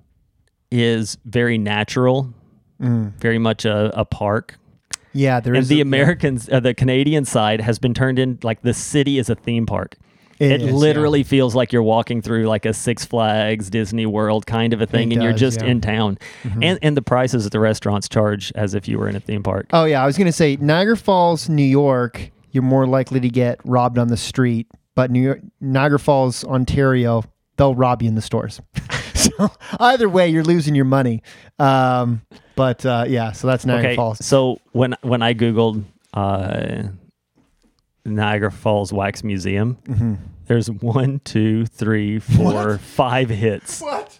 Speaker 2: is very natural,
Speaker 3: Mm.
Speaker 2: very much a, a park.
Speaker 3: Yeah, there
Speaker 2: and
Speaker 3: is
Speaker 2: the
Speaker 3: a-
Speaker 2: Americans, uh, the Canadian side has been turned in like the city is a theme park.
Speaker 3: It
Speaker 2: It,
Speaker 3: is, yeah.
Speaker 2: literally feels like you're walking through like a Six Flags, Disney World kind of a thing, and you're just
Speaker 3: yeah. Mm-hmm.
Speaker 2: in town. And and the prices at the restaurants charge as if you were in a theme park.
Speaker 3: Oh yeah, I was gonna say Niagara Falls, New York. You're more likely to get robbed on the street, but New York, Niagara Falls, Ontario, they'll rob you in the stores. so either way, you're losing your money. Um, but uh, yeah, so that's Niagara
Speaker 2: okay,
Speaker 3: Falls.
Speaker 2: so when when I googled uh, Niagara Falls Wax Museum,
Speaker 3: Mm-hmm.
Speaker 2: there's one, two, three, four, five hits.
Speaker 3: What?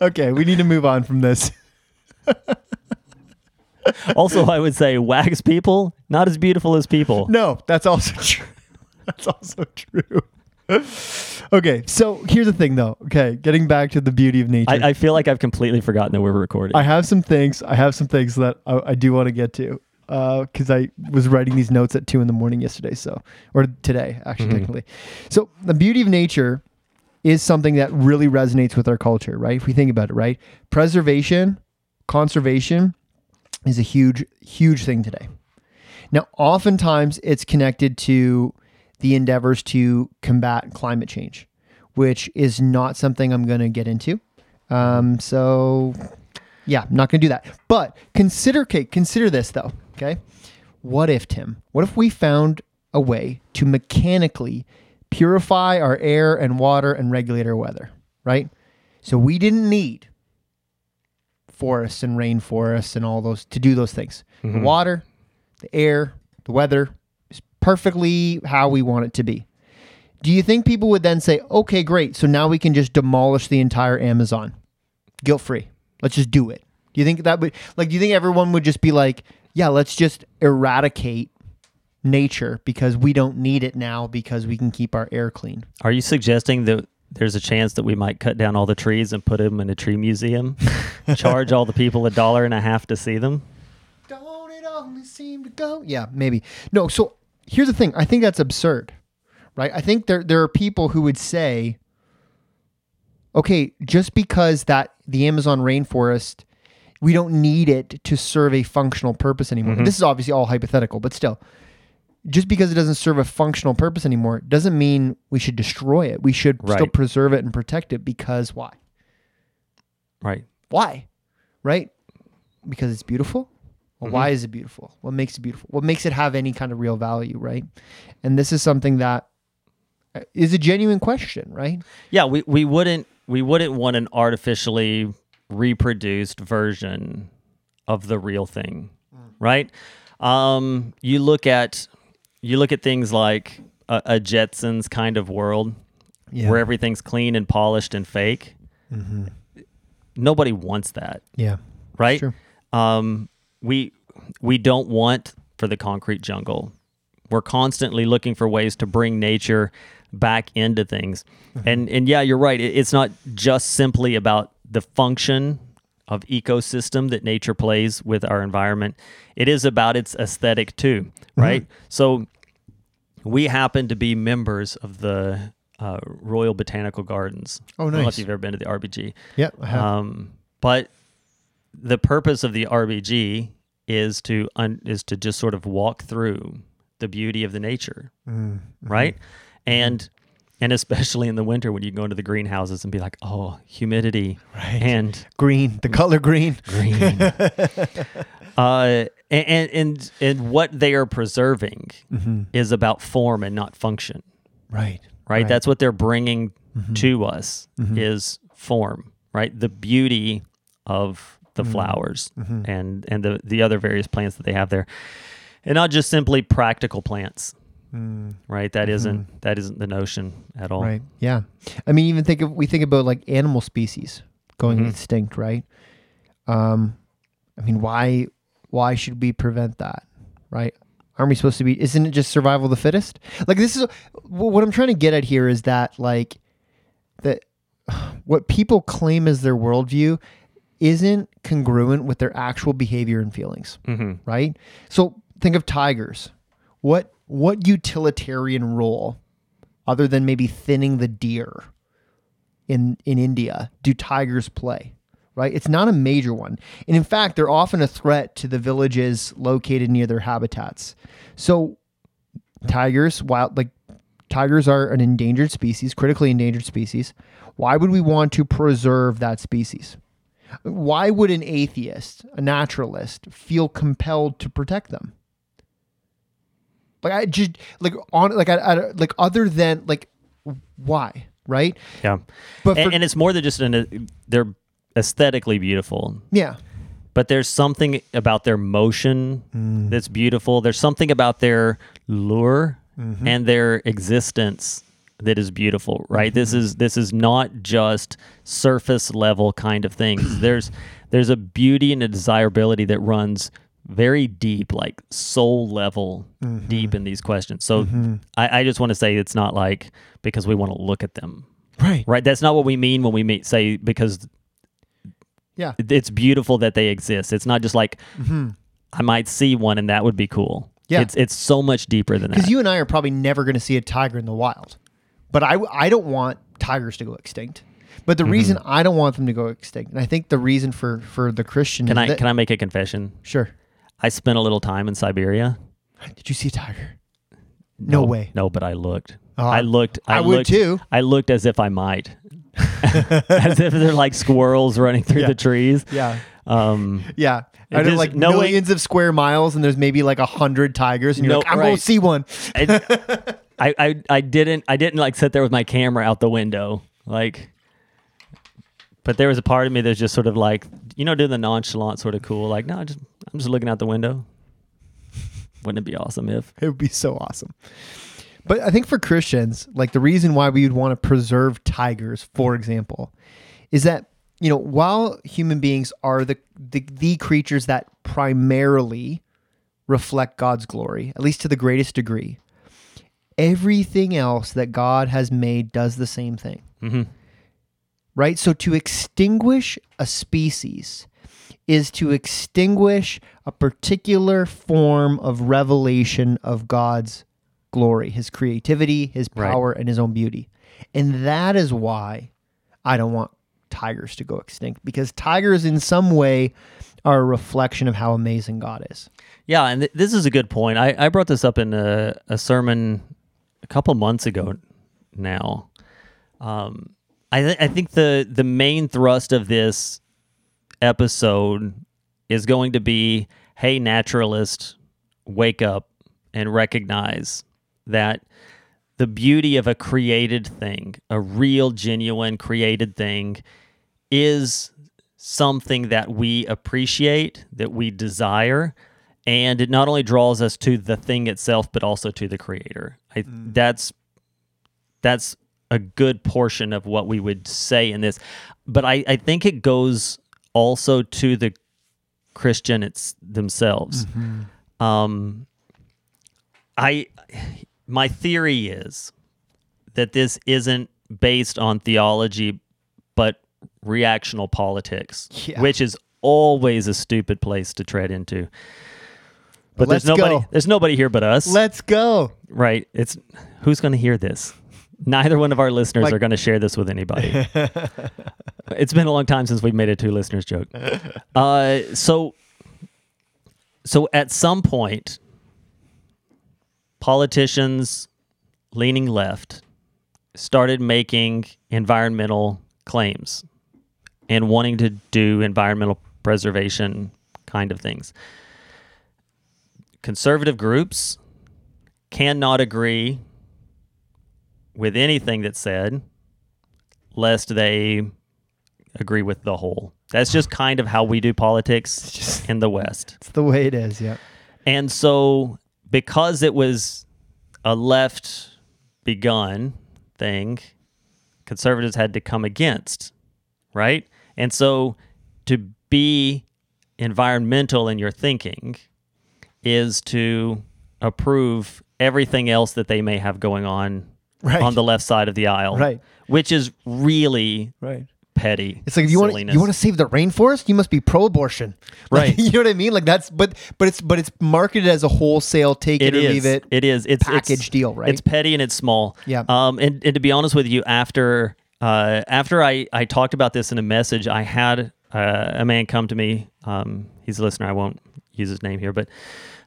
Speaker 3: okay, we need to move on from this.
Speaker 2: also, I would say wax people not as beautiful as people.
Speaker 3: No, that's also true. That's also true. Okay, so here's the thing, though. Okay, getting back to the beauty of nature.
Speaker 2: I, I feel like I've completely forgotten that we're recording.
Speaker 3: I have some things. I have some things that I, I do want to get to uh, because I was writing these notes at two in the morning yesterday. So, or today, actually, mm-hmm. technically. So, the beauty of nature is something that really resonates with our culture, right? If we think about it, right? Preservation, conservation is a huge, huge thing today. Now, oftentimes it's connected to the endeavors to combat climate change, which is not something I'm going to get into. Um, so, yeah, I'm not going to do that. But consider, okay, consider this though. Okay, what if Tim? What if we found a way to mechanically purify our air and water and regulate our weather? Right. So we didn't need forests and rainforests and all those to do those things. The water, the air, the weather perfectly how we want it to be. Do you think people would then say, okay, great, so now we can just demolish the entire Amazon guilt free? Let's just do it. Do you think that would, like, do you think everyone would just be like, yeah, let's just eradicate nature because we don't need it now because we can keep our air clean?
Speaker 2: Are you suggesting that there's a chance that we might cut down all the trees and put them in a tree museum? Charge all the people a dollar and a half to see them?
Speaker 3: Don't it only seem to go? Yeah, maybe. No, so here's the thing. I think that's absurd, right? I think there there are people who would say, okay, just because that the Amazon rainforest, we don't need it to serve a functional purpose anymore. Mm-hmm. This is obviously all hypothetical, but still, just because it doesn't serve a functional purpose anymore doesn't mean we should destroy it. We should still preserve it and protect it because why?
Speaker 2: Right.
Speaker 3: Why? Right? Because it's beautiful? Well, why is it beautiful? What makes it beautiful? What makes it have any kind of real value, right? And this is something that uh, a genuine question, right?
Speaker 2: Yeah, we, we wouldn't we wouldn't want an artificially reproduced version of the real thing, right? Um, you look at you look at things like a, a Jetsons kind of world
Speaker 3: Yeah.
Speaker 2: where everything's clean and polished and fake. Nobody wants that,
Speaker 3: Yeah.
Speaker 2: right? Um, we we don't want for the concrete jungle. We're constantly looking for ways to bring nature back into things. And and yeah, you're right. It's not just simply about the function of ecosystem that nature plays with our environment. It is about its aesthetic too, right? So we happen to be members of the uh, Royal Botanical Gardens.
Speaker 3: Oh, nice.
Speaker 2: I don't know if you've ever been to the RBG.
Speaker 3: Yeah, I have.
Speaker 2: Um, but the purpose of the RBG is to un- is to just sort of walk through the beauty of the nature,
Speaker 3: Mm,
Speaker 2: right? And and especially in the winter when you go into the greenhouses and be like, oh, humidity
Speaker 3: Right.
Speaker 2: and
Speaker 3: green, the color green.
Speaker 2: green. uh, and, and and what they are preserving is about form and not function,
Speaker 3: Right.
Speaker 2: right? That's what they're bringing
Speaker 3: Mm-hmm.
Speaker 2: to us is form, right? The beauty of the
Speaker 3: Mm-hmm.
Speaker 2: flowers and and the the other various plants that they have there, and not just simply practical plants, right? that isn't, that isn't the notion at all.
Speaker 3: Mm-hmm. Yeah. I mean, even think of we think about like animal species going
Speaker 2: Mhm.
Speaker 3: extinct, right? Um, I mean, why why should we prevent that, right? Aren't we supposed to be? Isn't it just survival of the fittest? Like this is what I'm trying to get at here is that like that what people claim as their worldview isn't congruent with their actual behavior and feelings
Speaker 2: hmm
Speaker 3: right? So think of tigers. What what utilitarian role, other than maybe thinning the deer in in India, do tigers play? Right? It's not a major one. And in fact, they're often a threat to the villages located near their habitats. So tigers, wild like tigers are an endangered species, critically endangered species. Why would we want to preserve that species? Why would an atheist, a naturalist, feel compelled to protect them? Like I just like on like I, I like other than like why right?
Speaker 2: Yeah,
Speaker 3: But
Speaker 2: and,
Speaker 3: for,
Speaker 2: and it's more than just an. They're aesthetically beautiful,
Speaker 3: yeah,
Speaker 2: but there's something about their motion
Speaker 3: Mm.
Speaker 2: that's beautiful. There's something about their lure
Speaker 3: Mm-hmm.
Speaker 2: and their existence that is beautiful, right? This
Speaker 3: Mm-hmm.
Speaker 2: is this is not just surface level kind of things. there's there's a beauty and a desirability that runs very deep, like soul level
Speaker 3: Mm-hmm.
Speaker 2: deep in these questions. So I, I just want to say it's not like because we want to look at them.
Speaker 3: right,
Speaker 2: Right. That's not what we mean when we meet, say because
Speaker 3: yeah,
Speaker 2: it's beautiful that they exist. It's not just like I might see one and that would be cool.
Speaker 3: Yeah.
Speaker 2: It's it's so much deeper than that.
Speaker 3: because you and I are probably never going to see a tiger in the wild, but I I don't want tigers to go extinct. But the
Speaker 2: Mm-hmm.
Speaker 3: reason I don't want them to go extinct, and I think the reason for for the Christian
Speaker 2: can I
Speaker 3: that,
Speaker 2: can I make a confession?
Speaker 3: sure.
Speaker 2: I spent a little time in Siberia.
Speaker 3: Did you see a tiger? No way.
Speaker 2: No, but I looked.
Speaker 3: Oh,
Speaker 2: I looked. I,
Speaker 3: I would
Speaker 2: looked,
Speaker 3: too.
Speaker 2: I looked as if I might. as if they're like squirrels running through
Speaker 3: Yeah.
Speaker 2: the trees.
Speaker 3: Yeah.
Speaker 2: Um,
Speaker 3: Yeah.
Speaker 2: It
Speaker 3: I know
Speaker 2: is
Speaker 3: like
Speaker 2: knowing-
Speaker 3: millions of square miles and there's maybe like a hundred tigers and you're
Speaker 2: No,
Speaker 3: like, I'm gonna see one.
Speaker 2: I, I, I, I didn't I didn't like sit there with my camera out the window like but there was a part of me that's just sort of like you know doing the nonchalant sort of cool like no I just I'm just looking out the window wouldn't it be awesome if
Speaker 3: It would be so awesome. But I think for Christians, like the reason why we would want to preserve tigers, for example, is that you know while human beings are the the, the creatures that primarily reflect God's glory, at least to the greatest degree, everything else that God has made does the same thing.
Speaker 2: hmm
Speaker 3: right? So to extinguish a species is to extinguish a particular form of revelation of God's glory, his creativity, his
Speaker 2: Right.
Speaker 3: power, and his own beauty. And that is why I don't want tigers to go extinct because tigers, in some way, are a reflection of how amazing God is.
Speaker 2: yeah and th- this is a good point I, I brought this up in a, a sermon a couple months ago now um, I, th- I think the the main thrust of this episode is going to be hey naturalist wake up and recognize that the beauty of a created thing a real genuine created thing is something that we appreciate that we desire and it not only draws us to the thing itself but also to the creator. I, that's that's a good portion of what we would say in this. But I, I think it goes also to the christian it's themselves. Um i my theory is that this isn't based on theology but reactional politics,
Speaker 3: Yeah.
Speaker 2: which is always a stupid place to tread into. But
Speaker 3: Let's
Speaker 2: there's nobody
Speaker 3: go.
Speaker 2: there's nobody here but us.
Speaker 3: Let's go.
Speaker 2: right. It's who's going to hear this? Neither one of our listeners
Speaker 3: Like-
Speaker 2: are going to share this with anybody. it's been a long time since we've made a two listeners joke. Uh, so so at some point politicians leaning left started making environmental claims and wanting to do environmental preservation kind of things. Conservative groups cannot agree with anything that's said lest they agree with the whole. That's just kind of how we do politics in the West.
Speaker 3: It's the way it is. Yeah.
Speaker 2: And so, because it was a left begun thing, conservatives had to come against, right? And so, to be environmental in your thinking is to approve everything else that they may have going on
Speaker 3: Right.
Speaker 2: on the left side of the aisle,
Speaker 3: Right.
Speaker 2: Which is really
Speaker 3: Right.
Speaker 2: petty.
Speaker 3: It's like if you want you want to save the rainforest, you must be pro-abortion, Like,
Speaker 2: Right.
Speaker 3: you know what I mean? Like that's but but it's but it's marketed as a wholesale take it,
Speaker 2: It
Speaker 3: or
Speaker 2: is.
Speaker 3: leave it.
Speaker 2: It is. It's
Speaker 3: package
Speaker 2: it's,
Speaker 3: deal, right?
Speaker 2: It's petty and it's small.
Speaker 3: Yeah.
Speaker 2: Um. And, and to be honest with you, after uh after I I talked about this in a message, I had uh, a man come to me. Um. He's a listener. I won't use his name here, but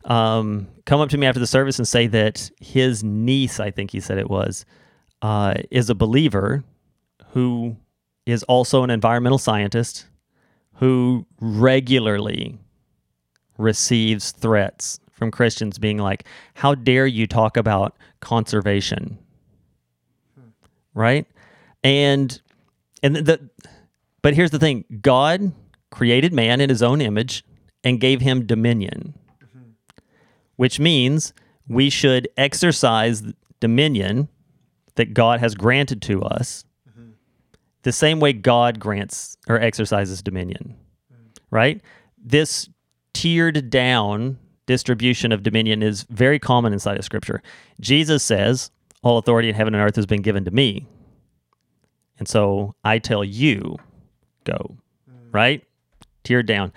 Speaker 2: um, come up to me after the service and say that his niece, I think he said it was, uh, is a believer who is also an environmental scientist who regularly receives threats from Christians being like, How dare you talk about conservation? Right? And and the but here's the thing God created man in his own image and gave him dominion. Which means we should exercise dominion that God has granted to us the same way God grants or exercises dominion. Right? This tiered down distribution of dominion is very common inside of Scripture. Jesus says, All authority in heaven and earth has been given to me. And so I tell you, go. Right? Tiered down.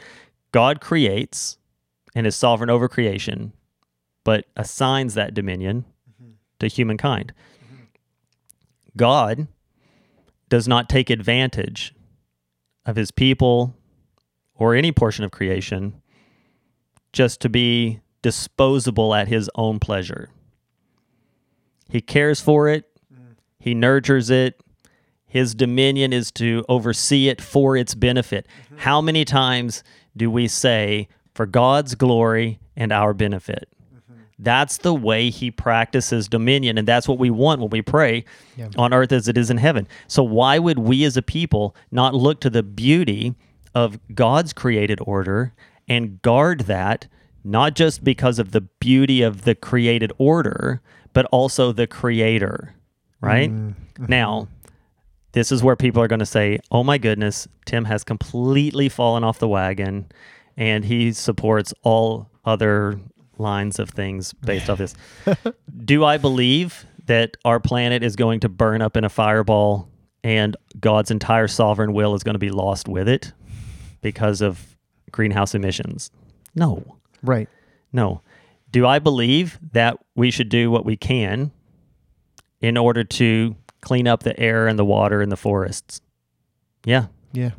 Speaker 2: God creates and is sovereign over creation, but assigns that dominion mm-hmm. to humankind. God does not take advantage of his people or any portion of creation just to be disposable at his own pleasure. He cares for it, mm. he nurtures it. His dominion is to oversee it for its benefit. Mm-hmm. How many times do we say, for God's glory and our benefit? That's the way he practices dominion, and that's what we want when we pray
Speaker 3: Yeah.
Speaker 2: on earth as it is in heaven. So, why would we as a people not look to the beauty of God's created order and guard that, not just because of the beauty of the created order, but also the creator, right? Mm. Mm-hmm. Now, this is where people are going to say, oh my goodness, Tim has completely fallen off the wagon and he supports all other lines of things based off this. Do I believe that our planet is going to burn up in a fireball and God's entire sovereign will is going to be lost with it because of greenhouse emissions? No.
Speaker 3: Right.
Speaker 2: No. Do I believe that we should do what we can in order to clean up the air and the water and the forests? Yeah.
Speaker 3: Yeah.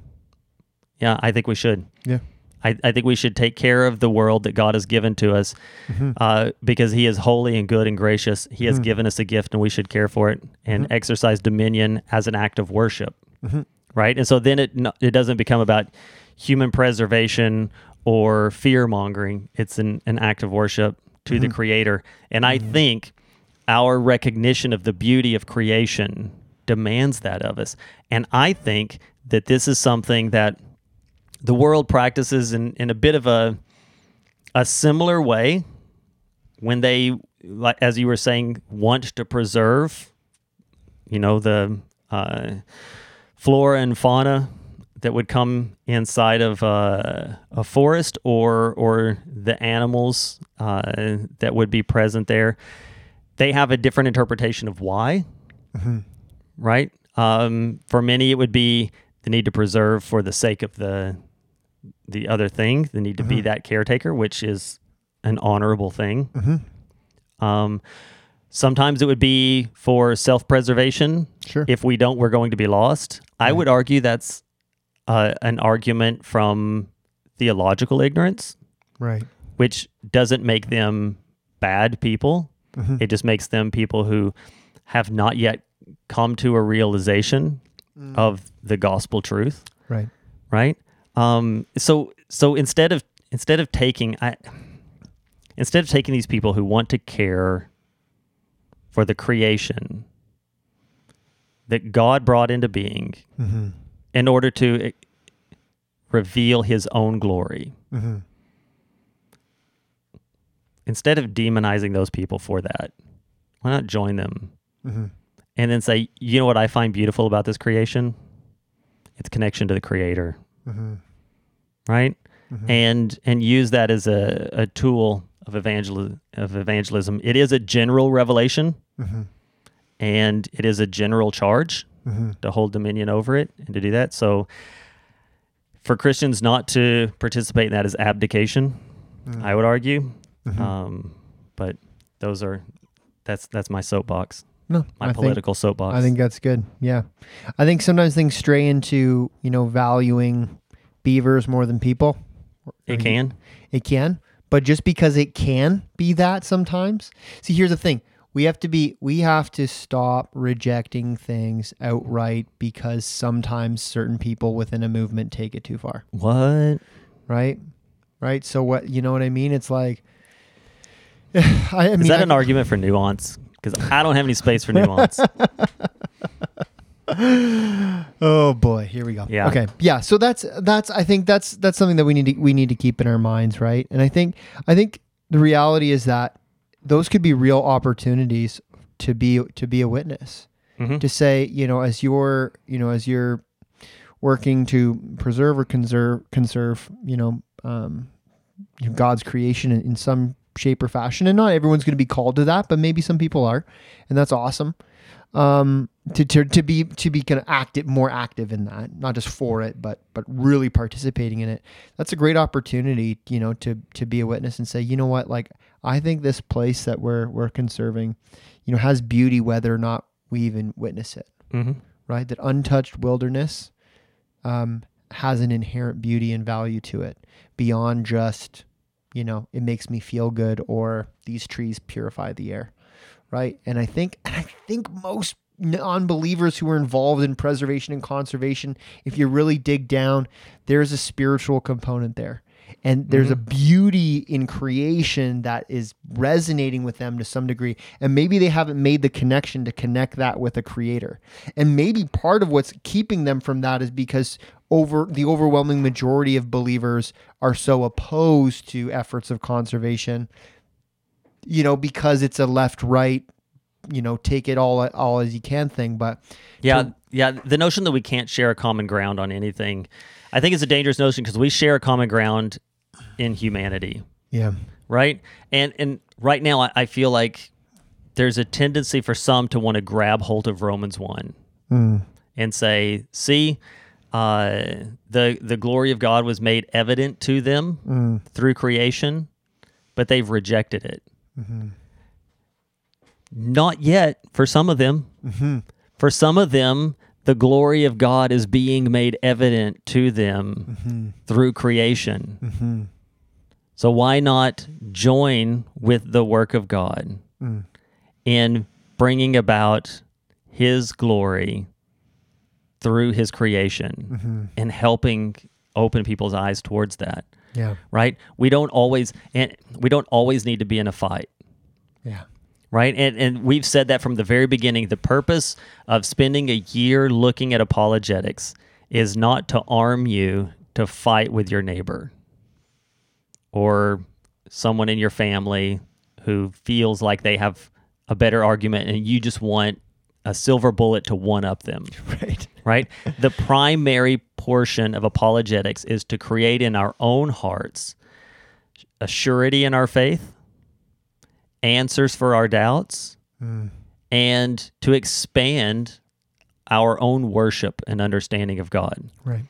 Speaker 2: Yeah, I think we should.
Speaker 3: Yeah.
Speaker 2: I, I think we should take care of the world that God has given to us mm-hmm. uh, because He is holy and good and gracious. He has mm-hmm. given us a gift and we should care for it and mm-hmm. exercise dominion as an act of worship. Right? And so then it, it doesn't become about human preservation or fear mongering. It's an, an act of worship to the Creator. And I think our recognition of the beauty of creation demands that of us. And I think that this is something that the world practices in, in a bit of a a similar way when they like as you were saying want to preserve you know the uh, flora and fauna that would come inside of uh, a forest or or the animals uh, that would be present there. They have a different interpretation of why right? Um, for many it would be the need to preserve for the sake of the the other thing, the need to be that caretaker, which is an honorable thing. Um, sometimes it would be for self preservation.
Speaker 3: Sure.
Speaker 2: If we don't, we're going to be lost. I would argue that's uh, an argument from theological ignorance,
Speaker 3: Right.
Speaker 2: which doesn't make them bad people. It just makes them people who have not yet come to a realization of the gospel truth
Speaker 3: Right.
Speaker 2: right? Um, so so instead of instead of taking I instead of taking these people who want to care for the creation that God brought into being in order to eh, reveal His own glory, instead of demonizing those people for that, why not join them and then say, you know what I find beautiful about this creation? Its connection to the Creator Mm-hmm. right? Mm-hmm. And and use that as a, a tool of evangel of evangelism. It is a general revelation, mm-hmm. and it is a general charge to hold dominion over it and to do that. So, for Christians not to participate in that is abdication. Mm. I would argue, um, but those are that's that's my soapbox,
Speaker 3: No,
Speaker 2: my
Speaker 3: I think-
Speaker 2: political soapbox.
Speaker 3: I think that's good. Yeah. I think sometimes things stray into, you know, valuing beavers more than people.
Speaker 2: it can.
Speaker 3: It can. But just because it can be that sometimes. See, here's the thing. We have to be we have to stop rejecting things outright because sometimes certain people within a movement take it too far.
Speaker 2: What?
Speaker 3: Right? Right? So what you know what I mean? It's like I, I mean
Speaker 2: Is that
Speaker 3: I-
Speaker 2: an argument for nuance? Because I don't have any space for nuance.
Speaker 3: Oh boy, here we go.
Speaker 2: Yeah.
Speaker 3: Okay. Yeah. So that's that's I think that's that's something that we need to we need to keep in our minds, right? And I think I think the reality is that those could be real opportunities to be to be a witness.
Speaker 2: Mhm.
Speaker 3: To say, you know, as you're, you know, as you're working to preserve or conserve conserve, you know, um, God's creation in, in some shape or fashion. And not everyone's going to be called to that, but maybe some people are, and that's awesome um, to, to, to be to be kind of active, more active in that, not just for it, but but really participating in it. That's a great opportunity, you know, to to be a witness and say, you know what, like I think this place that we're we're conserving, you know, has beauty whether or not we even witness it,
Speaker 2: hmm
Speaker 3: right? That untouched wilderness um, has an inherent beauty and value to it beyond just, you know, it makes me feel good or these trees purify the air right? And I think, and I think most non-believers who are involved in preservation and conservation, if you really dig down, there's a spiritual component there, and there's a mm-hmm. beauty in creation that is resonating with them to some degree, and maybe they haven't made the connection to connect that with a creator, and maybe part of what's keeping them from that is because over the overwhelming majority of believers are so opposed to efforts of conservation you know, because it's a left right, you know, take it all all as you can thing. But
Speaker 2: Yeah, yeah. The notion that we can't share a common ground on anything, I think, it's a dangerous notion because we share a common ground in humanity,
Speaker 3: yeah,
Speaker 2: right? And and right now, I, I feel like there's a tendency for some to want to grab hold of Romans one and say, "See, uh, the the glory of God was made evident to them through creation, but they've rejected it." Mm-hmm. Not yet for some of them. Mm-hmm. For some of them, the glory of God is being made evident to them mm-hmm. through creation. Mm-hmm. So why not join with the work of God mm. in bringing about His glory through His creation mm-hmm. and helping open people's eyes towards that?
Speaker 3: yeah,
Speaker 2: Right? We don't always and we don't always need to be in a fight.
Speaker 3: Yeah,
Speaker 2: right? And and we've said that from the very beginning. The purpose of spending a year looking at apologetics is not to arm you to fight with your neighbor or someone in your family who feels like they have a better argument and you just want a silver bullet to one up them
Speaker 3: right,
Speaker 2: right? the primary portion of apologetics is to create in our own hearts a surety in our faith, answers for our doubts, hmm. and to expand our own worship and understanding of God.
Speaker 3: Right.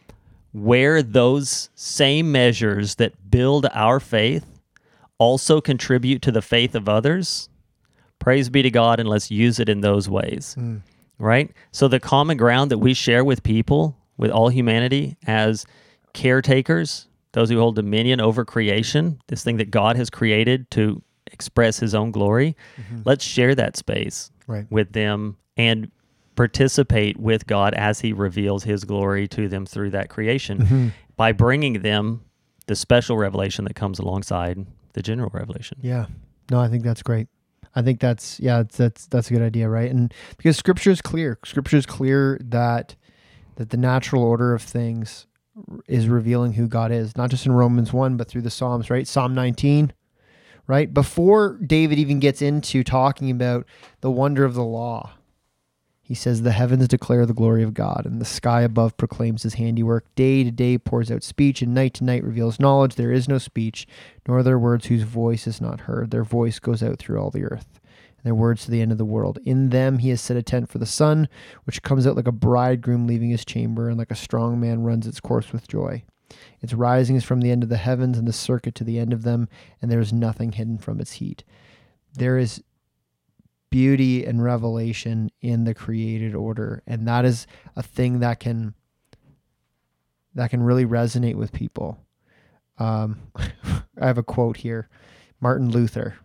Speaker 2: Where those same measures that build our faith also contribute to the faith of others, praise be to God, and let's use it in those ways. Hmm. Right? So, the common ground that we share with people, with all humanity, as caretakers, those who hold dominion over creation, this thing that God has created to express his own glory, mm-hmm. let's share that space
Speaker 3: Right.
Speaker 2: with them and participate with God as he reveals his glory to them through that creation mm-hmm. by bringing them the special revelation that comes alongside the general revelation.
Speaker 3: Yeah. No, I think that's great. I think that's yeah, that's that's a good idea, right? And because scripture is clear, scripture is clear that that the natural order of things is revealing who God is, not just in Romans 1, but through the Psalms, right? Psalm 19, right? Before David even gets into talking about the wonder of the law, he says, The heavens declare the glory of God, and the sky above proclaims his handiwork. Day to day pours out speech, and night to night reveals knowledge. There is no speech, nor are there words whose voice is not heard. Their voice goes out through all the earth, and their words to the end of the world. In them he has set a tent for the sun, which comes out like a bridegroom leaving his chamber, and like a strong man runs its course with joy. Its rising is from the end of the heavens, and the circuit to the end of them, and there is nothing hidden from its heat. There is beauty and revelation in the created order and that is a thing that can that can really resonate with people. Um, i have a quote here. Martin luther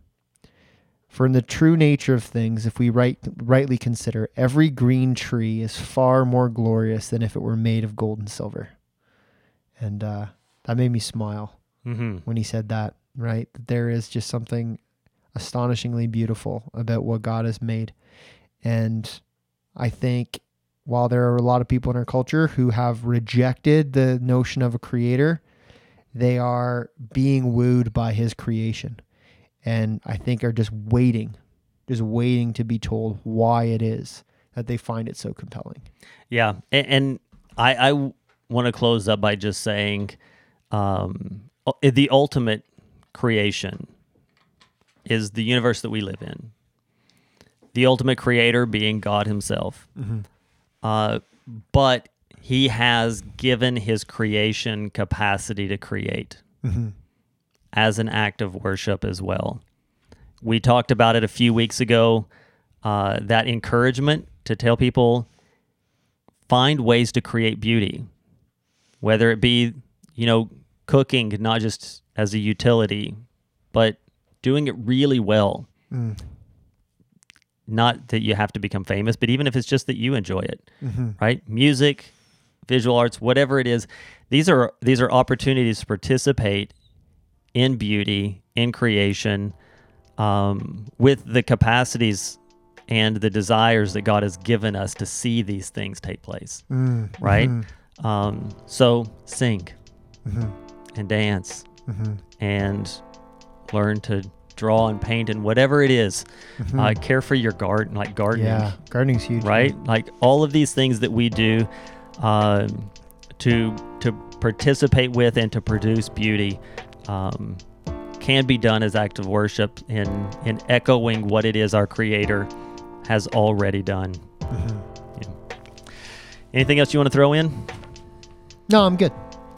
Speaker 3: for in the true nature of things if we right, rightly consider every green tree is far more glorious than if it were made of gold and silver and uh, that made me smile
Speaker 2: Mm-hmm.
Speaker 3: when he said that, right? That there is just something astonishingly beautiful about what God has made. And I think while there are a lot of people in our culture who have rejected the notion of a creator, they are being wooed by his creation. And I think are just waiting, just waiting to be told why it is that they find it so compelling.
Speaker 2: Yeah, and, and I, I want to close up by just saying, um, the ultimate creation is the universe that we live in. The ultimate creator being God Himself, uh, but He has given His creation capacity to create as an act of worship as well. We talked about it a few weeks ago. Uh, that encouragement to tell people find ways to create beauty, whether it be, you know, cooking, not just as a utility, but doing it really well. Mm. Not that you have to become famous, but even if it's just that you enjoy it, mm-hmm. right? Music, visual arts, whatever it is, these are these are opportunities to participate in beauty, in creation, um, with the capacities and the desires that God has given us to see these things take place, mm. right? Mm-hmm. Um, so sing and dance and learn to draw and paint and whatever it is. Uh, care for your garden, like gardening
Speaker 3: Yeah, gardening's huge.
Speaker 2: right? Like all of these things that we do um, to to participate with and to produce beauty um, can be done as act of worship in in echoing what it is our Creator has already done. Yeah. Anything else you want to throw in?
Speaker 3: No, I'm good.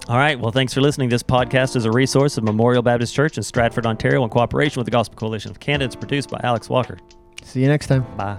Speaker 2: All right. Well, thanks for listening. This podcast is a resource of Memorial Baptist Church in Stratford, Ontario, in cooperation with the Gospel Coalition of Canada. It's produced by Alex Walker.
Speaker 3: See you next time.
Speaker 2: Bye.